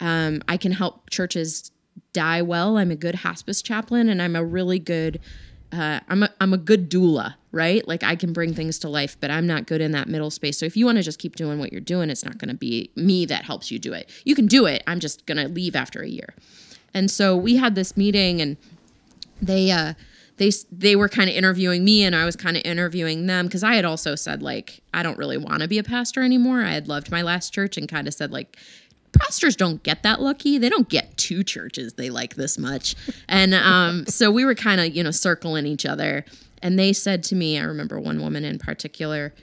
Um, I can help churches die well. I'm a good hospice chaplain, and I'm a really good, uh, I'm a, I'm a good doula, right? Like I can bring things to life, but I'm not good in that middle space. So if you want to just keep doing what you're doing, it's not going to be me that helps you do it. You can do it. I'm just going to leave after a year. And so we had this meeting, and they uh they they were kind of interviewing me and I was kind of interviewing them because I had also said like I don't really want to be a pastor anymore. I had loved my last church and kind of said like pastors don't get that lucky. They don't get two churches they like this much. And um [laughs] so we were kind of, you know, circling each other and they said to me, I remember one woman in particular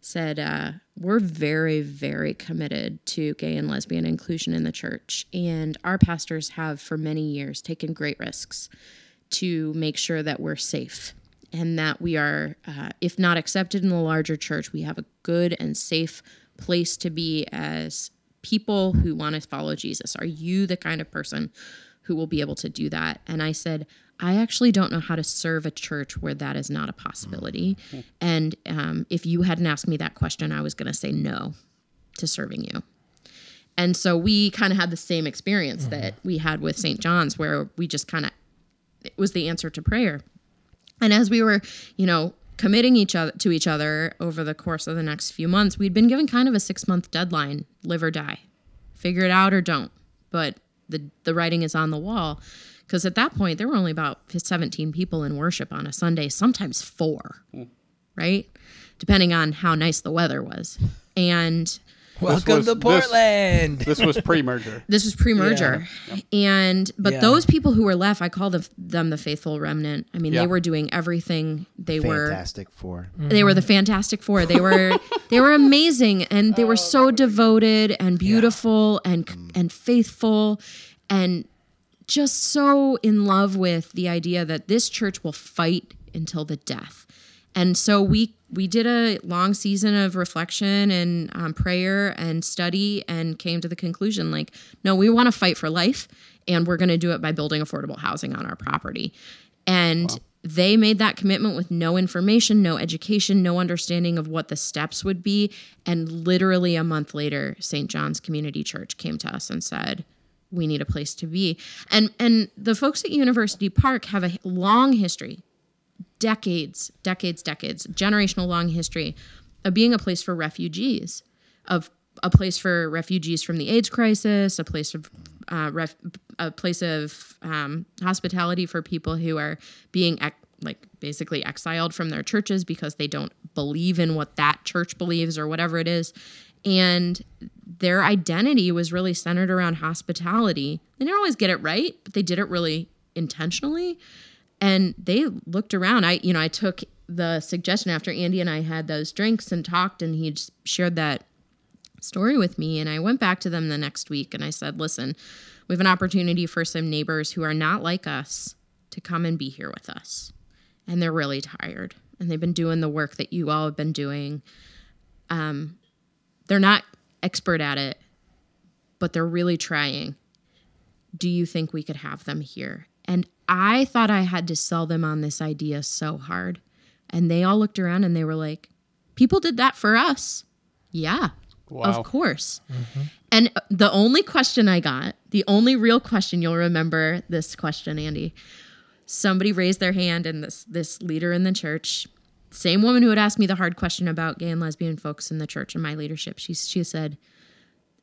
said, uh, We're very, very committed to gay and lesbian inclusion in the church. And our pastors have for many years taken great risks to make sure that we're safe and that we are, uh, if not accepted in the larger church, we have a good and safe place to be as people who want to follow Jesus. Are you the kind of person who will be able to do that? And I said, I actually don't know how to serve a church where that is not a possibility. And um, if you hadn't asked me that question, I was going to say no to serving you. And so we kind of had the same experience that we had with St. John's, where we just kind of, it was the answer to prayer. And as we were, you know, committing each other to each other over the course of the next few months, we'd been given kind of a six month deadline: live or die, figure it out or don't. But the the writing is on the wall, because at that point there were only about seventeen people in worship on a Sunday, sometimes four, hmm. right, depending on how nice the weather was. And Welcome was- to Portland. This was pre-merger. [laughs] this was pre-merger and but Yeah. those people who were left i call the, them the faithful remnant i mean Yeah. they were doing everything they were Fantastic Four. they were the fantastic four they were [laughs] they were amazing and they were oh, so devoted and beautiful and mm. and faithful and just so in love with the idea that this church will fight until the death And so we we did a long season of reflection and um, prayer and study and came to the conclusion like no we want to fight for life and we're going to do it by building affordable housing on our property. And they made that commitment with no information no education no understanding of what the steps would be. And literally a month later st john's community church came to us and said we need a place to be. And and the folks at university park have a long history decades, decades, decades, generational long history of being a place for refugees, of a place for refugees from the AIDS crisis, a place of uh, ref, a place of um, hospitality for people who are being like basically exiled from their churches because they don't believe in what that church believes or whatever it is, and their identity was really centered around hospitality. They didn't always get it right, but they did it really intentionally and they looked around. I you know i took the suggestion after andy and i had those drinks and talked and he shared that story with me and i went back to them the next week and i said listen we have an opportunity for some neighbors who are not like us to come and be here with us and they're really tired and they've been doing the work that you all have been doing. Um, they're not expert at it but they're really trying. Do you think we could have them here? And I thought I had to sell them on this idea so hard. And they all looked around and they were like, people did that for us. Yeah, Wow. of course. Mm-hmm. And the only question I got, the only real question you'll remember this question, Andy. Somebody raised their hand, and this this leader in the church, same woman who had asked me the hard question about gay and lesbian folks in the church and my leadership, she she said,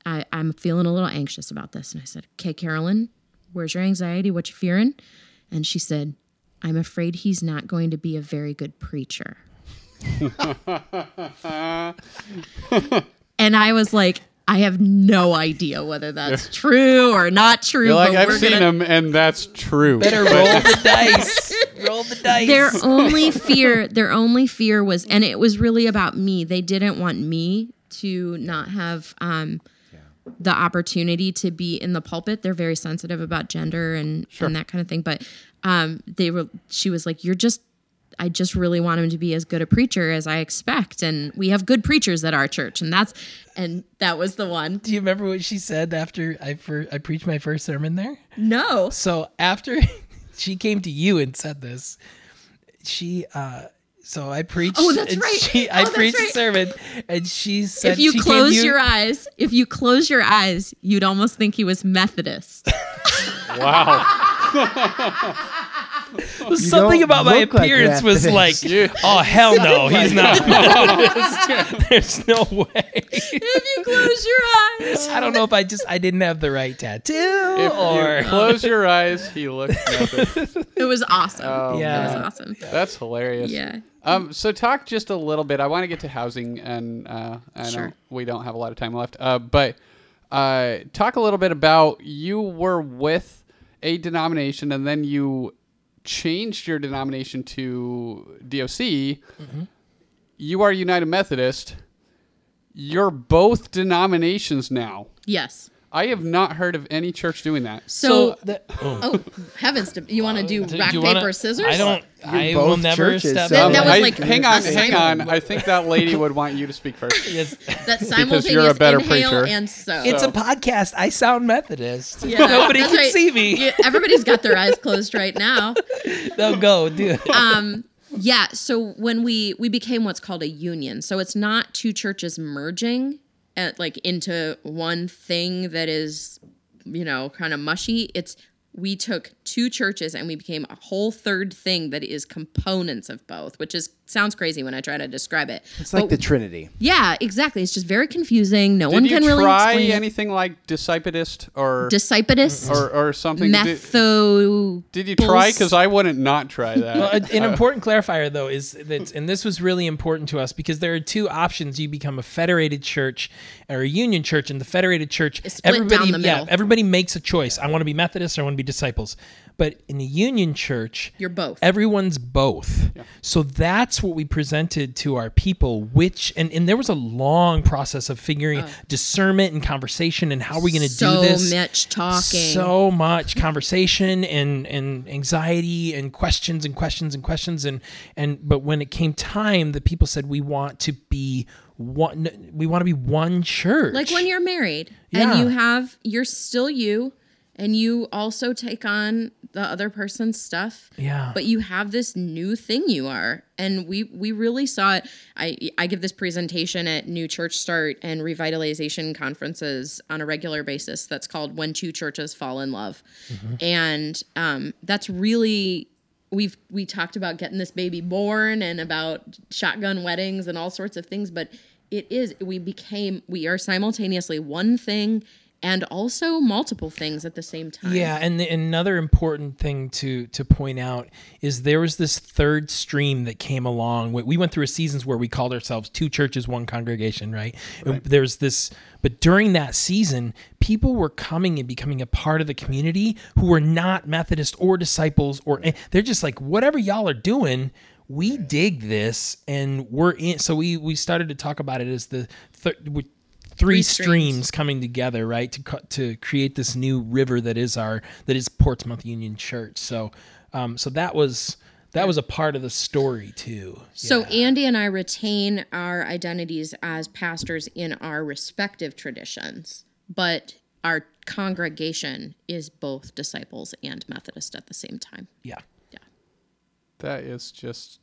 I, I'm feeling a little anxious about this. And I said, Okay, Carolyn, where's your anxiety? What you fearing? And she said, I'm afraid he's not going to be a very good preacher. [laughs] and I was like, I have no idea whether that's true or not true. You're like, but I've we're seen gonna- him, and that's true. Better roll the [laughs] dice. Roll the dice. their [laughs] only fear their only fear was and it was really about me they didn't want me to not have um the opportunity to be in the pulpit. They're very sensitive about gender and and that kind of thing but um they were she was like you're just I just really want him to be as good a preacher as I expect and we have good preachers at our church and that's and that was the one. Do you remember what she said after I fir- I preached my first sermon there? no. So after [laughs] she came to you and said this, she uh so I preached. Oh, that's and right. She, Oh, I that's preached right. a sermon, and she said, if you she came to close you- your eyes if you close your eyes you'd almost think he was methodist [laughs] wow. [laughs] [laughs] something about my look like appearance was like, [laughs] Methodist. oh hell no, he's not. [laughs] There's no way. if you close your eyes I don't know if I just I didn't have the right tattoo If or you close your eyes, he looks nothing. It was awesome. Oh, Yeah. It was awesome. That's hilarious. Yeah. Um, so talk just a little bit. I want to get to housing, and uh, I Sure. know we don't have a lot of time left. Uh, but uh, talk a little bit about you were with a denomination, and then you changed your denomination to DOC. Mm-hmm. You are United Methodist. You're both denominations now. Yes. I have not heard of any church doing that. So, the- oh. oh [laughs] heavens, do you want to do Do rock you paper wanna- scissors? I don't. You're I both will never churches, step. so- That- that was I- like hang on, [laughs] hang on. I think that lady [laughs] would want you to speak first. Yes. That Because simultaneous you're a better inhale preacher. and so. It's a podcast. I sound Methodist. Yeah, Nobody that's can right. see me. Yeah, everybody's got their eyes closed right now. They'll go do. Um, yeah. So when we we became what's called a union, so it's not two churches merging at, like into one thing that is, you know, kind of mushy. It's we took two churches and we became a whole third thing that is components of both, which is sounds crazy when I try to describe it. It's like the Trinity. yeah, exactly. It's just very confusing. No one Did you can really try explain it. anything like discipleist or Discipitist, or, or something? Did, metho. did you try? Because I wouldn't not try that. Well, an uh, important clarifier though is that, and this was really important to us because there are two options: you become a federated church or a union church, and the federated church, It's split down everybody, the yeah, everybody makes a choice. I want to be Methodist, or I want to be disciples. But in the union church, You're both. everyone's both. So that's what we presented to our people, which and, and there was a long process of figuring oh. discernment and conversation and how are we going to so do this. So much talking. So much conversation and and anxiety and questions and questions and questions and and but when it came time, the people said we want to be one. We want to be one church. like when you're married Yeah. and you have you're still you and you also take on the other person's stuff. Yeah. but you have this new thing you are. And we we really saw it. I i give this presentation at new church start and revitalization conferences on a regular basis that's called when two churches fall in love. And um that's really we've we talked about getting this baby born and about shotgun weddings and all sorts of things but it is we became we are simultaneously one thing and also multiple things at the same time Yeah, and the, another important thing to to point out is there was this third stream that came along. We, we went through a seasons where we called ourselves two churches, one congregation, right? And There's this, but during that season, people were coming and becoming a part of the community who were not Methodist or disciples, or eh, they're just like whatever y'all are doing. We dig this, and we're in. So we we started to talk about it as the third. Three, Three streams. streams. coming together, right, to co- to create this new river that is our that is Portsmouth Union Church. So, um, so that was that was a part of the story too. So Andy and I retain our identities as pastors in our respective traditions, but our congregation is both disciples and Methodist at the same time. Yeah. Yeah, That is just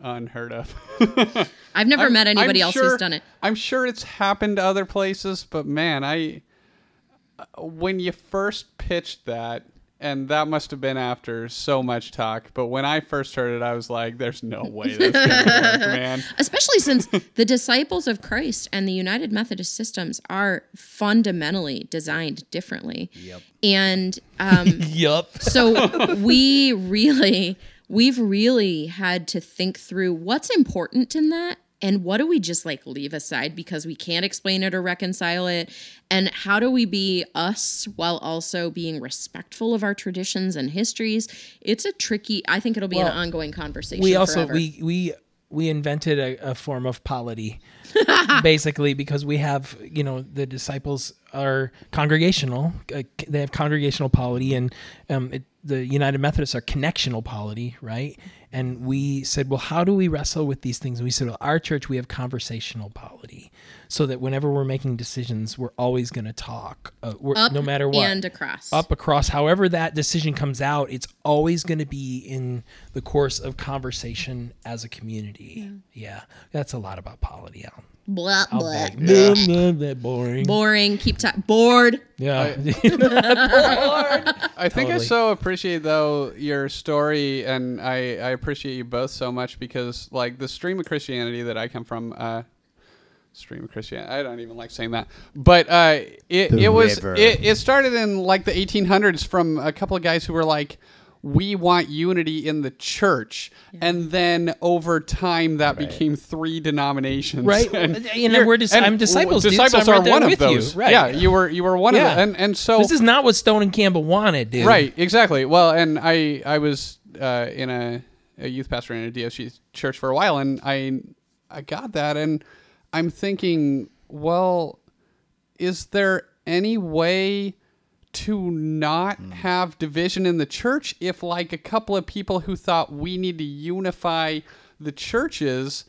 unheard of. [laughs] I've never met anybody I'm else sure- who's done it. I'm sure it's happened to other places, but man, I when you first pitched that, and that must have been after so much talk. But when I first heard it, I was like, "There's no way that's gonna work, [laughs] man." Especially since [laughs] the disciples of Christ and the United Methodist systems are fundamentally designed differently. Yep. And um, yup. so we really we've really had to think through what's important in that and what do we just like leave aside because we can't explain it or reconcile it and how do we be us while also being respectful of our traditions and histories it's a tricky i think it'll be an ongoing conversation We also forever. we we we invented a, a form of polity, [laughs] basically because we have you know the disciples are congregational. Uh, they have congregational polity, and um, it, the United Methodists are connectional polity, right? And we said, well, how do we wrestle with these things? And we said, well, our church we have conversational polity, so that whenever we're making decisions, we're always going to talk, uh, we're, up no matter what. and across. Up across. However that decision comes out it's always going to be in the course of conversation as a community. Yeah, that's a lot about polity Alan. blah blah beg. Blah, blah, blah, boring. Boring. Keep ta- bored. Yeah. [laughs] I think I Totally. so appreciate though your story, and I I appreciate you both so much because like the stream of Christianity that I come from. uh Stream of Christianity. I don't even like saying that, but uh, it The it was river. it, it started in like the 1800s from a couple of guys who were like, we want unity in the church, and then over time that became three denominations. Right. [laughs] and, You know, you're- we're dis- and I'm disciples, dude, so Disciples I'm right are there one of with you. those. Right. Yeah, you were you were one Yeah. of them, and and so this is not what stone and campbell wanted dude Right, exactly. Well, and I I was uh, in a, a youth pastor in a DSG church for a while, and I I got that, and I'm thinking, well, is there any way to not hmm. have division in the church if like a couple of people who thought we need to unify the churches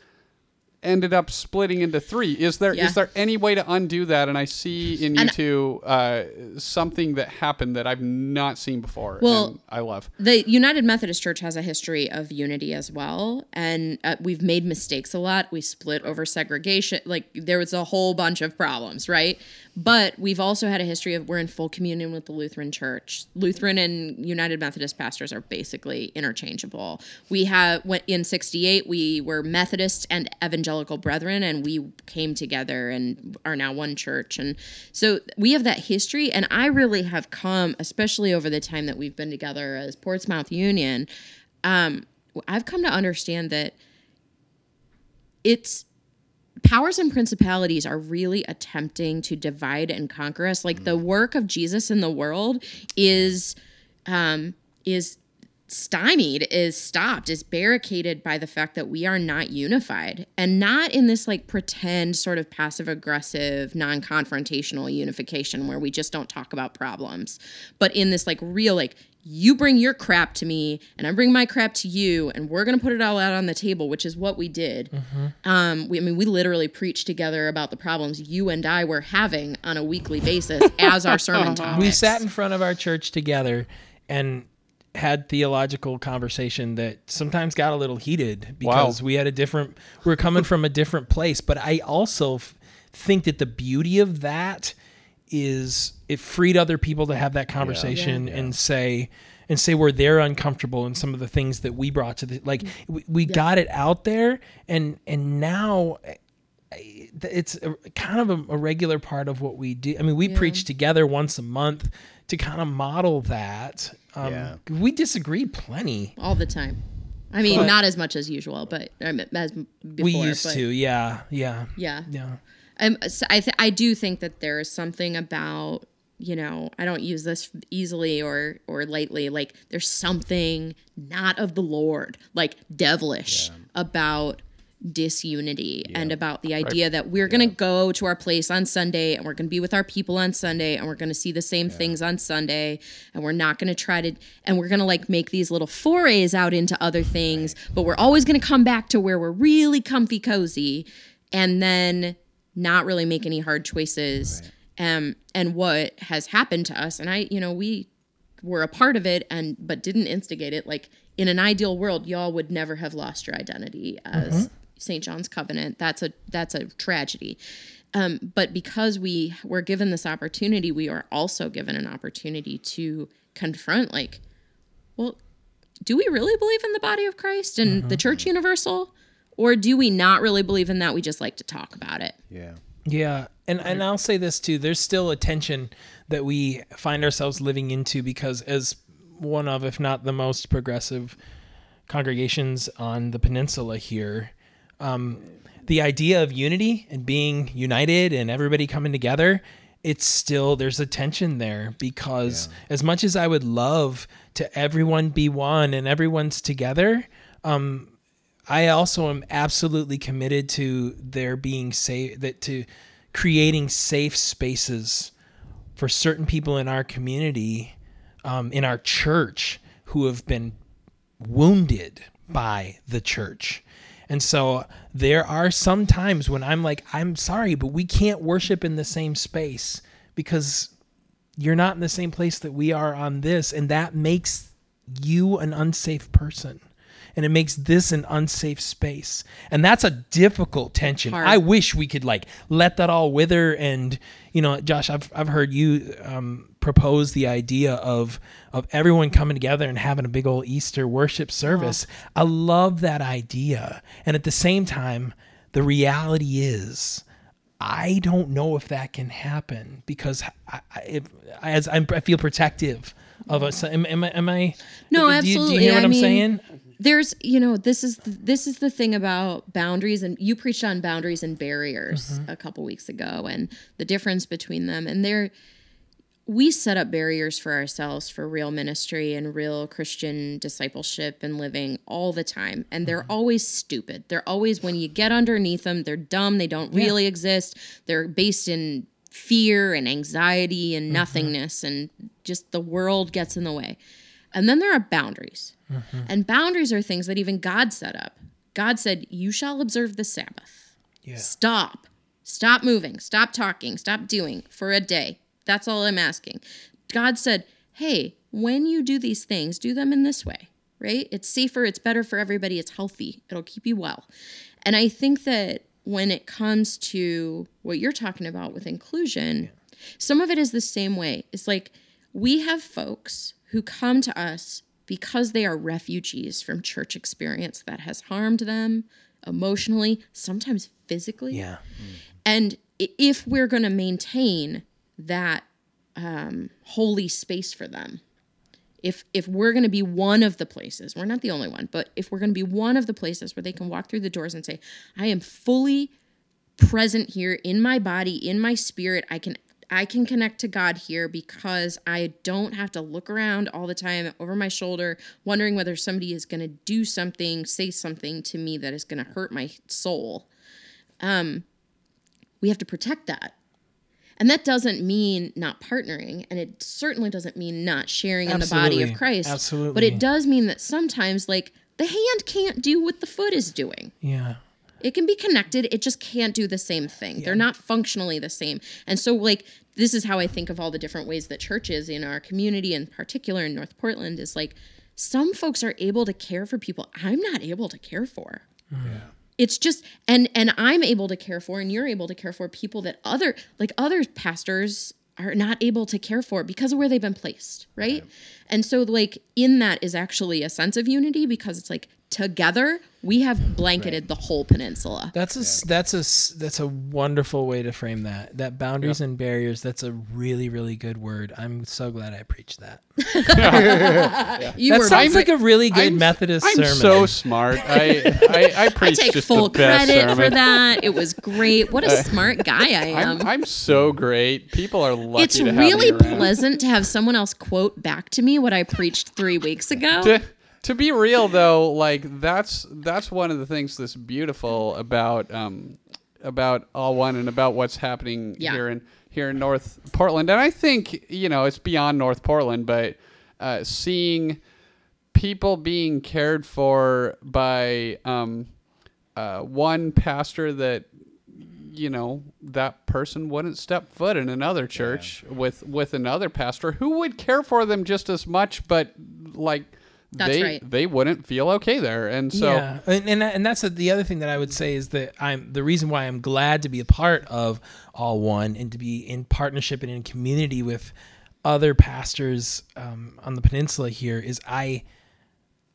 ended up splitting into three is there is Yeah. there any way to undo that and i see in you And- two uh, something that happened that i've not seen before Well, and i love the United Methodist Church has a history of unity as well, and uh, we've made mistakes a lot. We split over segregation, like there was a whole bunch of problems, right? But we've also had a history of we're in full communion with the Lutheran Church. Lutheran and United Methodist pastors are basically interchangeable. We have in '68. We were Methodist and Evangelical Brethren, and we came together and are now one church. And so we have that history. And I really have come, especially over the time that we've been together as Portsmouth Union, um, I've come to understand that it's powers and principalities are really attempting to divide and conquer us like the work of jesus in the world is um is stymied is stopped is barricaded by the fact that we are not unified and not in this like pretend sort of passive aggressive non-confrontational unification where we just don't talk about problems but in this like real like you bring your crap to me and i bring my crap to you and we're going to put it all out on the table which is what we did. Um, we, i mean we literally preached together about the problems you and i were having on a weekly basis as our [laughs] sermon topics. we sat in front of our church together and had theological conversation that sometimes got a little heated because we had a different we are coming from a different place. But i also f- think that the beauty of that is it freed other people to have that conversation and say and say where they're uncomfortable and some of the things that we brought to the like we, we got it out there and and now eh, eh, it's a, kind of a, a regular part of what we do. I mean, we preach together once a month to kind of model that. Um, Yeah. We disagree plenty. all the time i mean But- not as much as usual but um, as before we used but- to, yeah, yeah, yeah yeah. Um, so I th- I do think that there is something about you know I don't use this easily or or lightly. Like there's something not of the Lord, like devilish about disunity and about the idea that we're going to go to our place on Sunday and we're going to be with our people on Sunday and we're going to see the same things on Sunday and we're not going to try to and we're going to like make these little forays out into other things but we're always going to come back to where we're really comfy cozy and then not really make any hard choices. Um and what has happened to us and I you know we were a part of it and but didn't instigate it like in an ideal world y'all would never have lost your identity as st john's covenant that's a that's a tragedy. Um, but because we were given this opportunity we are also given an opportunity to confront like well do we really believe in the body of christ and the church universal? Or do we not really believe in that? We just like to talk about it. Yeah. Yeah, and and I'll say this too. There's still a tension that we find ourselves living into because as one of, if not the most progressive congregations on the peninsula here, um, the idea of unity and being united and everybody coming together, it's still there's a tension there because as much as I would love to everyone be one and everyone's together, um, I also am absolutely committed to there being safe that to creating safe spaces for certain people in our community, um, in our church, who have been wounded by the church. And so there are some times when I'm like, I'm sorry, but we can't worship in the same space because you're not in the same place that we are on this. And that makes you an unsafe person. And it makes this an unsafe space. And that's a difficult tension. Hard. I wish we could like let that all wither and you know, Josh, I've I've heard you um, propose the idea of of everyone coming together and having a big old Easter worship service. I love that idea. And at the same time, the reality is I don't know if that can happen because I, I, if, as I'm, I feel protective of us. Am, am, I- am I? No, do you- Do you, hear what I I'm mean, saying? There's you know this is this is the thing about boundaries and you preached on boundaries and barriers mm-hmm. a couple weeks ago and the difference between them and there we set up barriers for ourselves for real ministry and real christian discipleship and living all the time and they're mm-hmm. always stupid. They're always when you get underneath them they're dumb. They don't really exist. They're based in fear and anxiety and mm-hmm. nothingness and just the world gets in the way and then there are boundaries. Mm-hmm. And boundaries are things that even God set up. God said, You shall observe the Sabbath. Yeah. Stop. Stop moving. Stop talking. Stop doing for a day. That's all I'm asking. God said, Hey, when you do these things, do them in this way, right? It's safer. It's better for everybody. It's healthy. It'll keep you well. And I think that when it comes to what you're talking about with inclusion, some of it is the same way. It's like we have folks who come to us because they are refugees from church experience that has harmed them emotionally, sometimes physically. Yeah. And if we're going to maintain that um, holy space for them, if if we're going to be one of the places, we're not the only one, but if we're going to be one of the places where they can walk through the doors and say, "I am fully present here in my body, in my spirit. I can I can connect to God here because I don't have to look around all the time over my shoulder, wondering whether somebody is going to do something, say something to me that is going to hurt my soul. Um, we have to protect that. And that doesn't mean not partnering, and it certainly doesn't mean not sharing in the body of Christ. Absolutely. But it does mean that sometimes, like, the hand can't do what the foot is doing. Yeah. It can be connected, it just can't do the same thing. They're not functionally the same. And so, like, this is how I think of all the different ways that churches in our community, in particular in North Portland, is like some folks are able to care for people I'm not able to care for. Mm-hmm. Yeah. It's just and and I'm able to care for and you're able to care for people that other like other pastors are not able to care for because of where they've been placed, right? And so like in that is actually a sense of unity because it's like together we have blanketed the whole peninsula. That's a s that's a s- that's a wonderful way to frame that. That boundaries and barriers. That's a really really good word. I'm so glad I preached that. [laughs] You that were sounds like a really good I'm- Methodist I'm sermon. so smart. I I, I I [laughs] take just full the best credit sermon. for that. It was great. What a uh, smart guy I am. I'm, I'm so great. People are lucky it's to have really me around. pleasant to have someone else quote back to me what I preached three weeks ago. [laughs] to, to be real though like that's that's one of the things that's beautiful about um about all one and about what's happening Yeah. here in here in north portland and i think you know it's beyond north portland but uh, seeing people being cared for by um, uh, one pastor that you know that person wouldn't step foot in another church with with another pastor who would care for them just as much but like That's they right. they wouldn't feel okay there and so yeah, and and, and that's the other thing that I would say is that I'm the reason why I'm glad to be a part of All One and to be in partnership and in community with other pastors um, on the peninsula here is I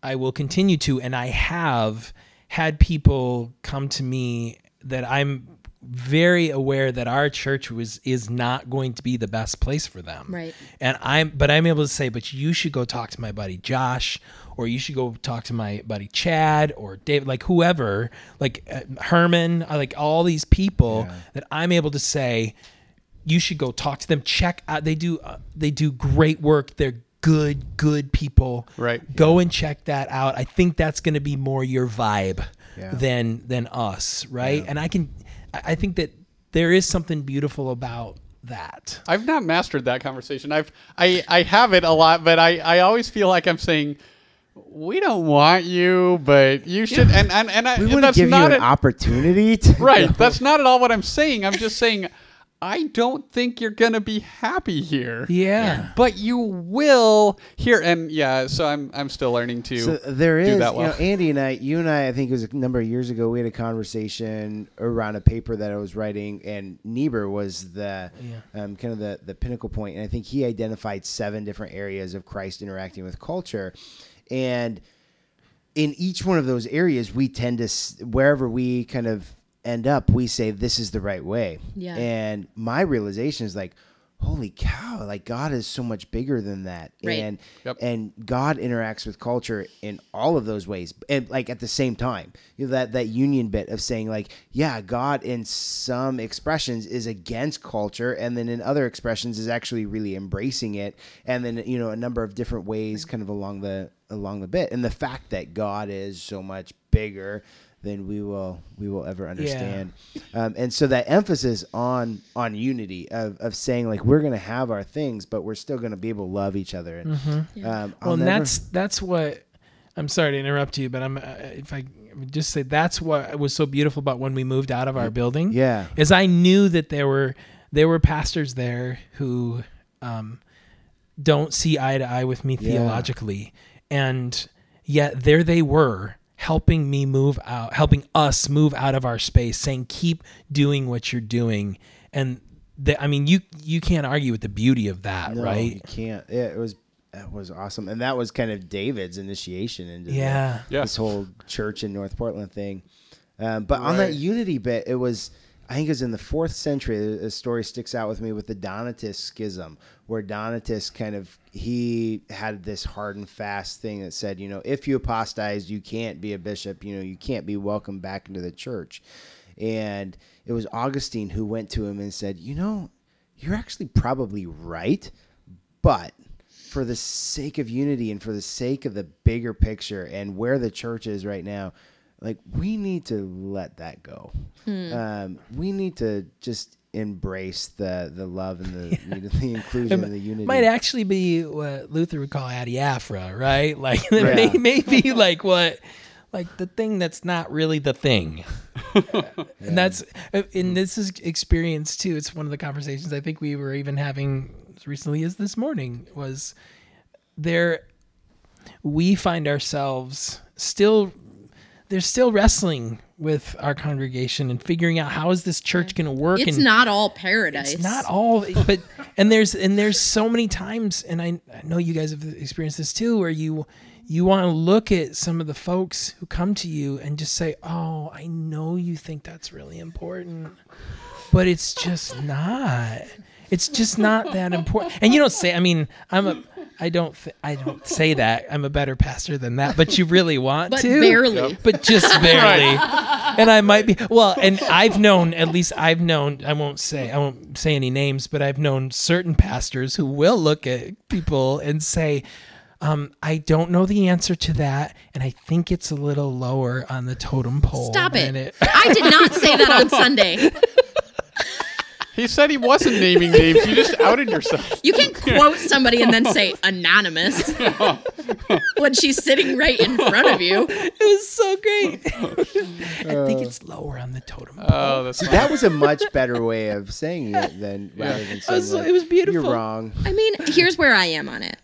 I will continue to and I have had people come to me that I'm very aware that our church was is not going to be the best place for them. Right. And I'm but I'm able to say, but you should go talk to my buddy Josh or you should go talk to my buddy Chad or David like whoever, like uh, Herman, uh, like all these people that I'm able to say you should go talk to them check out they do uh, they do great work they're good good people Right. go and check that out i think that's going to be more your vibe Yeah. than than us right and i can i I think that there is something beautiful about that I've not mastered that conversation. I've I I have it a lot, but I I always feel like I'm saying we don't want you, but you should. And and and I, We want to that's give you not an it- opportunity to right. go. That's not at all what I'm saying. I'm just saying I don't think you're gonna be happy here. yeah, But you will here, and yeah. So I'm I'm still learning to. So there do is, that you well. know, Andy and I, you and I, I think it was a number of years ago, we had a conversation around a paper that I was writing, and Niebuhr was the um, kind of the the pinnacle point, and I think he identified seven different areas of Christ interacting with culture, and in each one of those areas, we tend to wherever we kind of end up, we say this is the right way. Yeah. And my realization is like, holy cow! Like God is so much bigger than that, Right. and Yep. and God interacts with culture in all of those ways, and like at the same time, you know, that that union bit of saying like, yeah, God in some expressions is against culture, and then in other expressions is actually really embracing it, and then you know a number of different ways, kind of along the along the bit, and the fact that God is so much bigger than we will we will ever understand, um, and so that emphasis on on unity of, of saying like we're gonna have our things, but we're still gonna be able to love each other, and um, I'll Mm-hmm. well and never- that's that's what i'm sorry to interrupt you but i'm uh, if i just say that's what was so beautiful about when we moved out of our building yeah. is I knew that there were there were pastors there who um, don't see eye to eye with me Yeah. theologically, and yet there they were helping me move out, helping us move out of our space, saying keep doing what you're doing, and the, I mean you you can't argue with the beauty of that, No, right? You can't. Yeah, it was that was awesome, and that was kind of David's initiation into the- Yeah. Yeah. this whole church in North Portland thing. Um, but on that unity bit, it was I think it was in the fourth century. A story sticks out with me with the Donatist schism, where Donatus kind of he had this hard and fast thing that said, you know, if you apostatize, you can't be a bishop. You know, you can't be welcomed back into the church. And it was Augustine who went to him and said, you know, you're actually probably right, but for the sake of unity and for the sake of the bigger picture and where the church is right now, like we need to let that go. Um, we need to just embrace the the love and the [laughs] the inclusion and the unity. Might actually be what Luther would call adiaphora, right? [laughs] Like Yeah. may, maybe like what, like the thing that's not really the thing. [laughs] And that's and this is experience too. It's one of the conversations I think we were even having as recently as this morning was there. We find ourselves still they're still wrestling with our congregation and figuring out how is this church going to work It's and not all paradise. it's not all but and there's and there's so many times and I, I know you guys have experienced this too where you you want to look at some of the folks who come to you and just say oh i know you think that's really important but it's just not it's just not that important and you don't say i mean i'm a i don't th- i don't say that i'm a better pastor than that but you really want But to barely. but just [laughs] barely. and I might be well, and I've known at least I've known I won't say I won't say any names, but I've known certain pastors who will look at people and say, um, I don't know the answer to that, and I think it's a little lower on the totem pole. Stop than it. I did not say that on [laughs] Sunday. He said he wasn't naming names. You just outed yourself. [laughs] You can't quote somebody and then say anonymous [laughs] when she's sitting right in front of you. It was so great. I think it's lower on the totem oh, pole. Oh, that's fine. that was a much better way of saying it [laughs] than rather than It saying was- like, it was beautiful. You're wrong. I mean, here's where I am on it.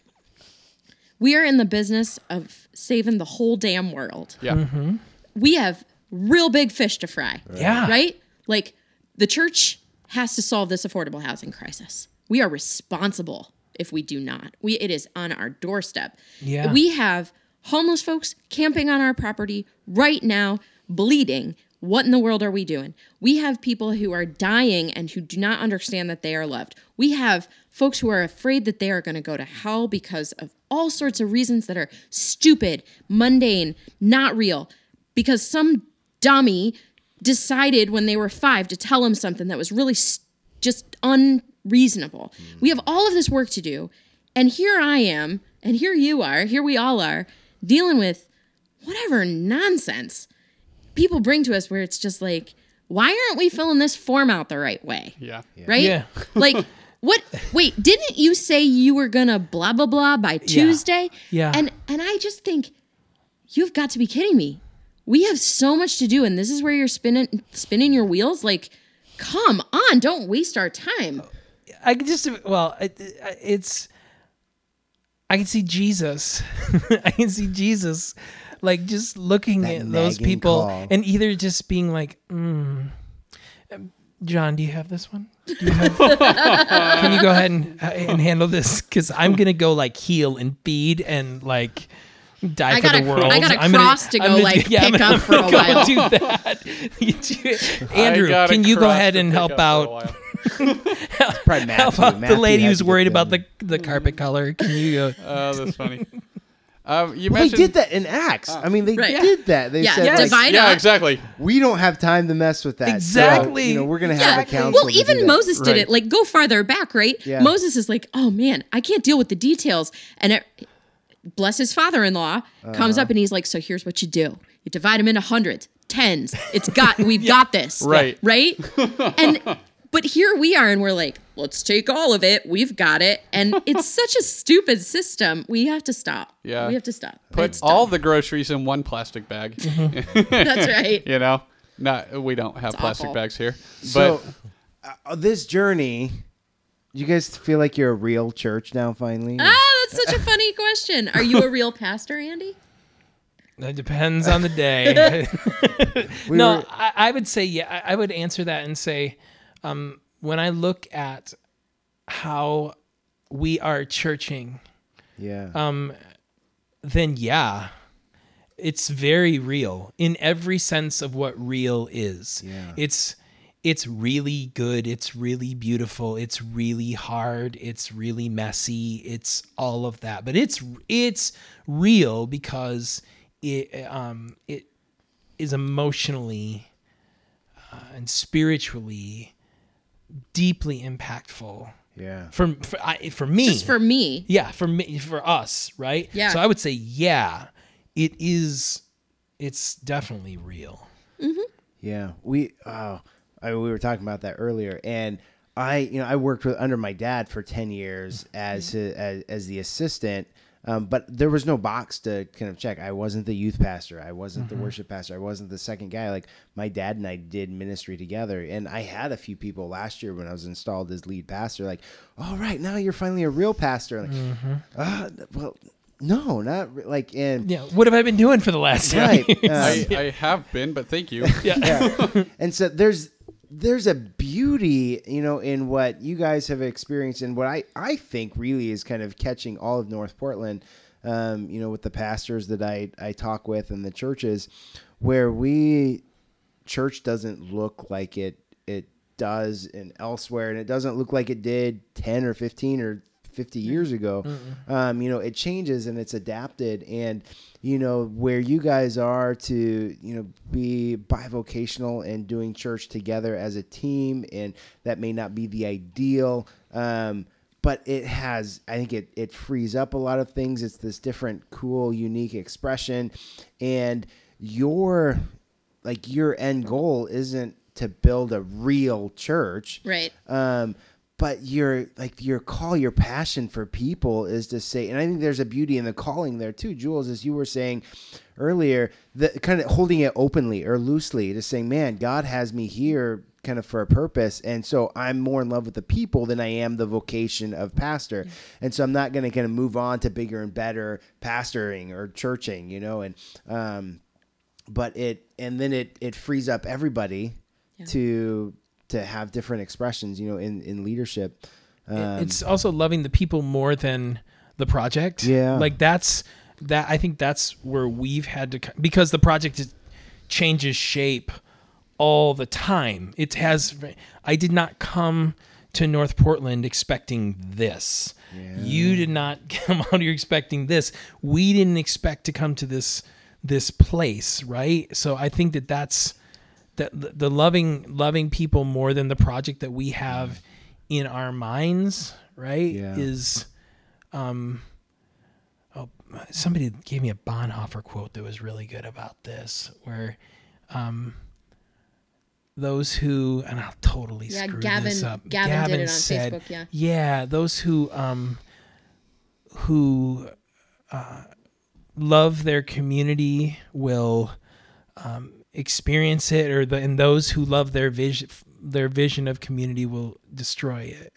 We are in the business of saving the whole damn world. Yeah. Mm-hmm. We have real big fish to fry. Yeah. Right? Like the church has to solve this affordable housing crisis. We are responsible if we do not. We it is on our doorstep. Yeah. We have homeless folks camping on our property right now, bleeding. What in the world are we doing? We have people who are dying and who do not understand that they are loved. We have folks who are afraid that they are going to go to hell because of all sorts of reasons that are stupid, mundane, not real. Because some dummy decided when they were five to tell them something that was really s- just unreasonable. Hmm. We have all of this work to do. And here I am, and here you are, here we all are, dealing with whatever nonsense people bring to us where it's just like, why aren't we filling this form out the right way? Yeah. Right? Yeah. like, [laughs] what? Wait, didn't you say you were gonna blah blah blah by Tuesday? Yeah. And and I just think you've got to be kidding me. We have so much to do, and this is where you're spinning spinning your wheels. Like, come on, don't waste our time. I can just well, it, it's I can see Jesus. [laughs] I can see Jesus like just looking That at those people call. and either just being like, mm. John, do you have this one? You have, [laughs] can you go ahead and, uh, and handle this? Because I'm gonna go like heal and feed and like die I for got the a- world. I got a I'm gonna- cross to go, gonna like, I'm pick gonna up for a go while. Do that. [laughs] You do- Andrew, I got a can you go ahead and help up for a out while. [laughs] Probably How Matthew. about the lady had who's worried about the the carpet color? Can you go? [laughs] Oh, that's funny. Um, you Well, they did that in Acts. I mean, they Right. did that. They Yeah, said, Yes. like, divide Yeah, exactly. we don't have time to mess with that. So, Exactly. you know, we're going to Yeah. have a council. Well, even. Moses did Right. it. Like, go farther back, right? Yeah. Moses is like, oh man, I can't deal with the details. And it, bless his father in law comes Uh-huh. up and he's like, so here's what you do you divide them into hundreds, tens. It's got, [laughs] we've got this. Right. Right. And, but here we are and we're like, let's take all of it. We've got it. And it's such a stupid system. We have to stop. Yeah. We have to stop. Put It's all dumb. the groceries in one plastic bag. [laughs] That's right. you know, not we don't have plastic awful. bags here. So, But uh, this journey, you guys feel like you're a real church now, finally? Ah, that's such a funny question. Are you a real pastor, Andy? It depends on the day. [laughs] [laughs] We no, were- I, I would say yeah. I, I would answer that and say, um, when I look at how we are churching, yeah. um, then yeah, it's very real in every sense of what real is. Yeah. It's it's really good, it's really beautiful, it's really hard, it's really messy, it's all of that. But it's it's real because it um it is emotionally uh, and spiritually deeply impactful Yeah. for for, I, for me. Just for me. yeah, for me, for us, right? Yeah. So I would say, yeah, it is. It's definitely real. Yeah, we oh, I, we were talking about that earlier, and I you know I worked with under my dad for ten years as his, as, as the assistant. Um, but there was no box to kind of check. I wasn't the youth pastor. I wasn't the worship pastor. I wasn't the second guy. Like my dad and I did ministry together. And I had a few people last year when I was installed as lead pastor, like, all right, now you're finally a real pastor. Like, uh, well, no, not re- like, and Yeah. What have I been doing for the last right. years? [laughs] um, I, I have been, but thank you. yeah. [laughs] and so there's there's a beauty, you know, in what you guys have experienced and what I, I think really is kind of catching all of North Portland, um, you know, with the pastors that I, I talk with and the churches where we church doesn't look like it it does in elsewhere. And it doesn't look like it did 10 or 15 or 50 years ago um, you know it changes and it's adapted. And you know where you guys are to you know be bivocational and doing church together as a team and that may not be the ideal um, but it has i think it, it frees up a lot of things. It's this different cool unique expression. And your like your end goal isn't to build a real church. Right. um but your like your call your passion for people is to say and i think there's a beauty in the calling there too jules as you were saying earlier the kind of holding it openly or loosely to saying man god has me here kind of for a purpose and so i'm more in love with the people than i am the vocation of pastor and so i'm not going to kind of move on to bigger and better pastoring or churching you know and um but it and then it it frees up everybody Yeah. to to have different expressions you know in in leadership um, it's also loving the people more than the project. Yeah. Like that's that I think that's where we've had to because the project is, changes shape all the time. It has I did not come to North Portland expecting this. You did not [laughs] come out here expecting this. We didn't expect to come to this this place, right? So I think that that's that the, the loving loving people more than the project that we have in our minds, right? Yeah. Is um oh somebody gave me a Bonhoeffer quote that was really good about this where um those who and I'll totally Yeah, screw Gavin- this up. Gavin did it on said, Facebook, yeah. Yeah, those who um who uh, love their community will um, experience it, or the and those who love their vision their vision of community will destroy it.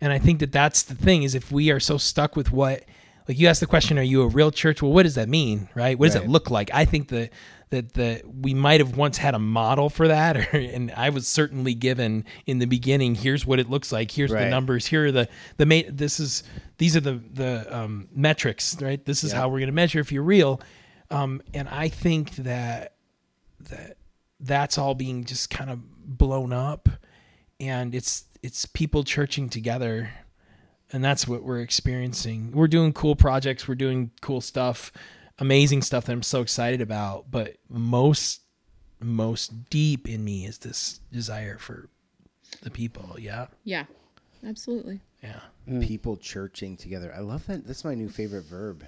And I think that that's the thing is if we are so stuck with what like you asked the question, are you a real church? Well, what does that mean, right? What does Right. it look like? I think that that that we might have once had a model for that, [laughs] or, and I was certainly given in the beginning. Here's what it looks like. Here's the numbers. Here are the the ma- This is these are the the um, metrics, right? This is Yeah. how we're going to measure if you're real. Um, and I think that that that's all being just kind of blown up, and it's it's people churching together and that's what we're experiencing. We're doing cool projects, we're doing cool stuff, amazing stuff that I'm so excited about, but most most deep in me is this desire for the people, yeah. Yeah. Absolutely. Yeah. people churching together i love that that's my new favorite verb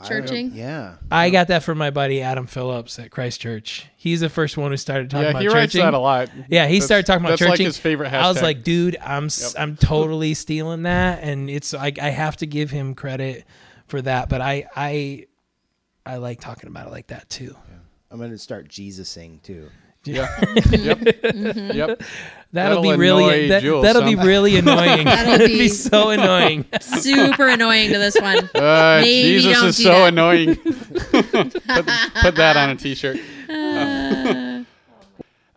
I Churching? yeah I got that from my buddy Adam Phillips at Christ Church. He's the first one who started talking yeah, about he writes churching. that a lot. Yeah, he That's- started talking about that's churching. like his favorite hashtag. I was like, dude, I'm s Yep. am totally stealing that, and it's I, I have to give him credit for that. But I I I like talking about it like that too. i'm gonna start jesusing too yeah, [laughs] yep, Mm-hmm. yep. That'll, That'll be really annoy that, that'll be really [laughs] annoying. That'll [laughs] that'll be, be- so annoying. Super annoying to this one. Uh, Maybe Jesus don't is do so that. annoying. put, put that on a t-shirt.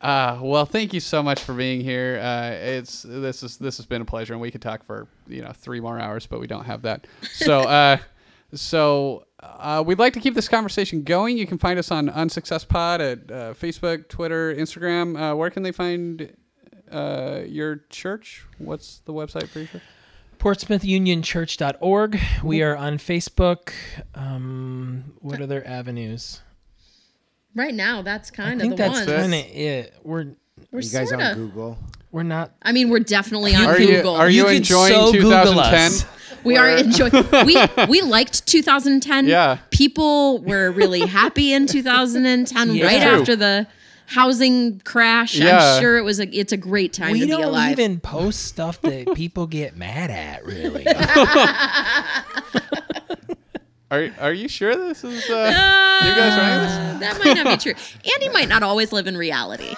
Uh, well, thank you so much for being here. Uh, it's this is this has been a pleasure, and we could talk for you know three more hours, but we don't have that. So, uh, so uh, we'd like to keep this conversation going. You can find us on Unsuccess Pod at uh, Facebook, Twitter, Instagram. Uh, where can they find uh, your church? What's the website for your church? PortsmouthUnionChurch.org. We are on Facebook. Um, what other avenues? Right now, that's I kind of think the that's one. kind of it. We're We're you guys sort on google We're not. I mean, we're definitely on Are you Google. are you, can enjoying so Google 2010? us. We are enjoying. [laughs] We we liked 2010. Yeah. people were really happy in [laughs] 2010, Yeah. right True. after the housing crash. Yeah. I'm sure it was a. It's a great time We to be don't alive. even post stuff that people get mad at. Really. [laughs] Are are you sure this is uh, you guys writing this? Uh, that might not be true. Andy might not always live in reality.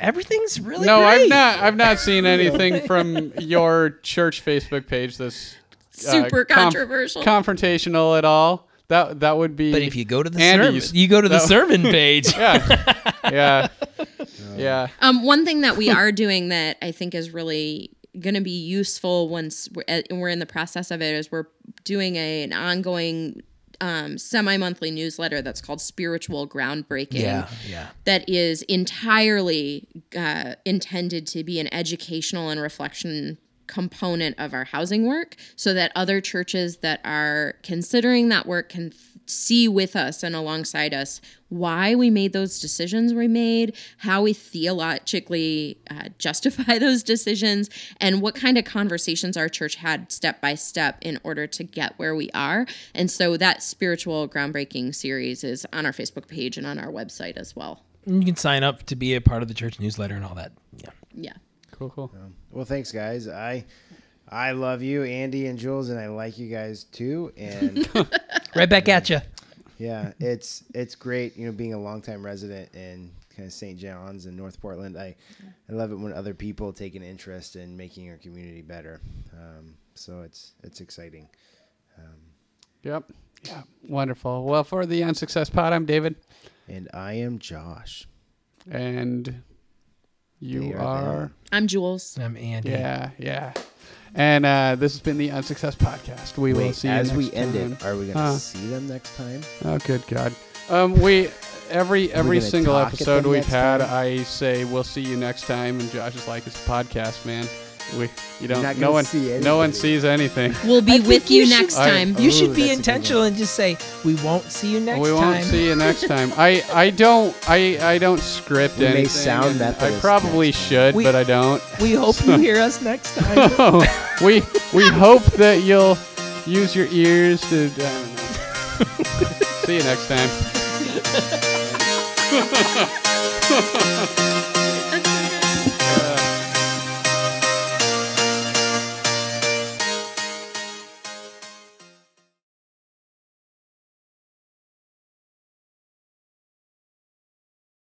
Everything's really No, I've not I've not seen [laughs] anything from your church Facebook page that's uh, Super conf- controversial. confrontational at all. That that would be But if you go to the Andy's. sermon, you go to the sermon [laughs] page. yeah. yeah. Yeah. Um, one thing that we are doing that I think is really going to be useful once we're, uh, we're in the process of it is we're doing a, an ongoing um, semi-monthly newsletter that's called Spiritual Groundbreaking. yeah, yeah. that is entirely uh, intended to be an educational and reflection component of our housing work so that other churches that are considering that work can see with us and alongside us why we made those decisions we made, how we theologically uh, justify [laughs] those decisions, and what kind of conversations our church had step by step in order to get where we are. And so that spiritual groundbreaking series is on our Facebook page and on our website as well. You can sign up to be a part of the church newsletter and all that. Yeah. Yeah. Cool, cool. Well, thanks, guys. I I love you, Andy and Jules, and I like you guys too. And [laughs] Right back at you. yeah, it's it's great, you know, being a longtime resident in kind of St. John's and North Portland. I I love it when other people take an interest in making our community better. Um, so it's it's exciting. Yep. Yeah. Wonderful. Well, for the Unsuccess Pod, I'm David. And I am Josh. And you They are are. I'm Jules. I'm Andy. Yeah, yeah. And uh, this has been the Unsuccess Podcast. We will see you as we end time. it, are we going to Huh. see them next time? Oh, good God. Um, we every every single episode we've had, time? I say we'll see you next time, and Josh is like, "It's a podcast, man. We you don't not no one see no one sees anything. We'll be with you you, should- next I- time. You Ooh, should be that's a good intentional and just say, "We won't see you next time." We won't see you next [laughs] time. I I don't I I don't script We may anything. sound and I probably should, We- but I don't. We hope you hear us next [laughs] time. we we hope that you'll use your ears to. I don't know. [laughs] see you next time.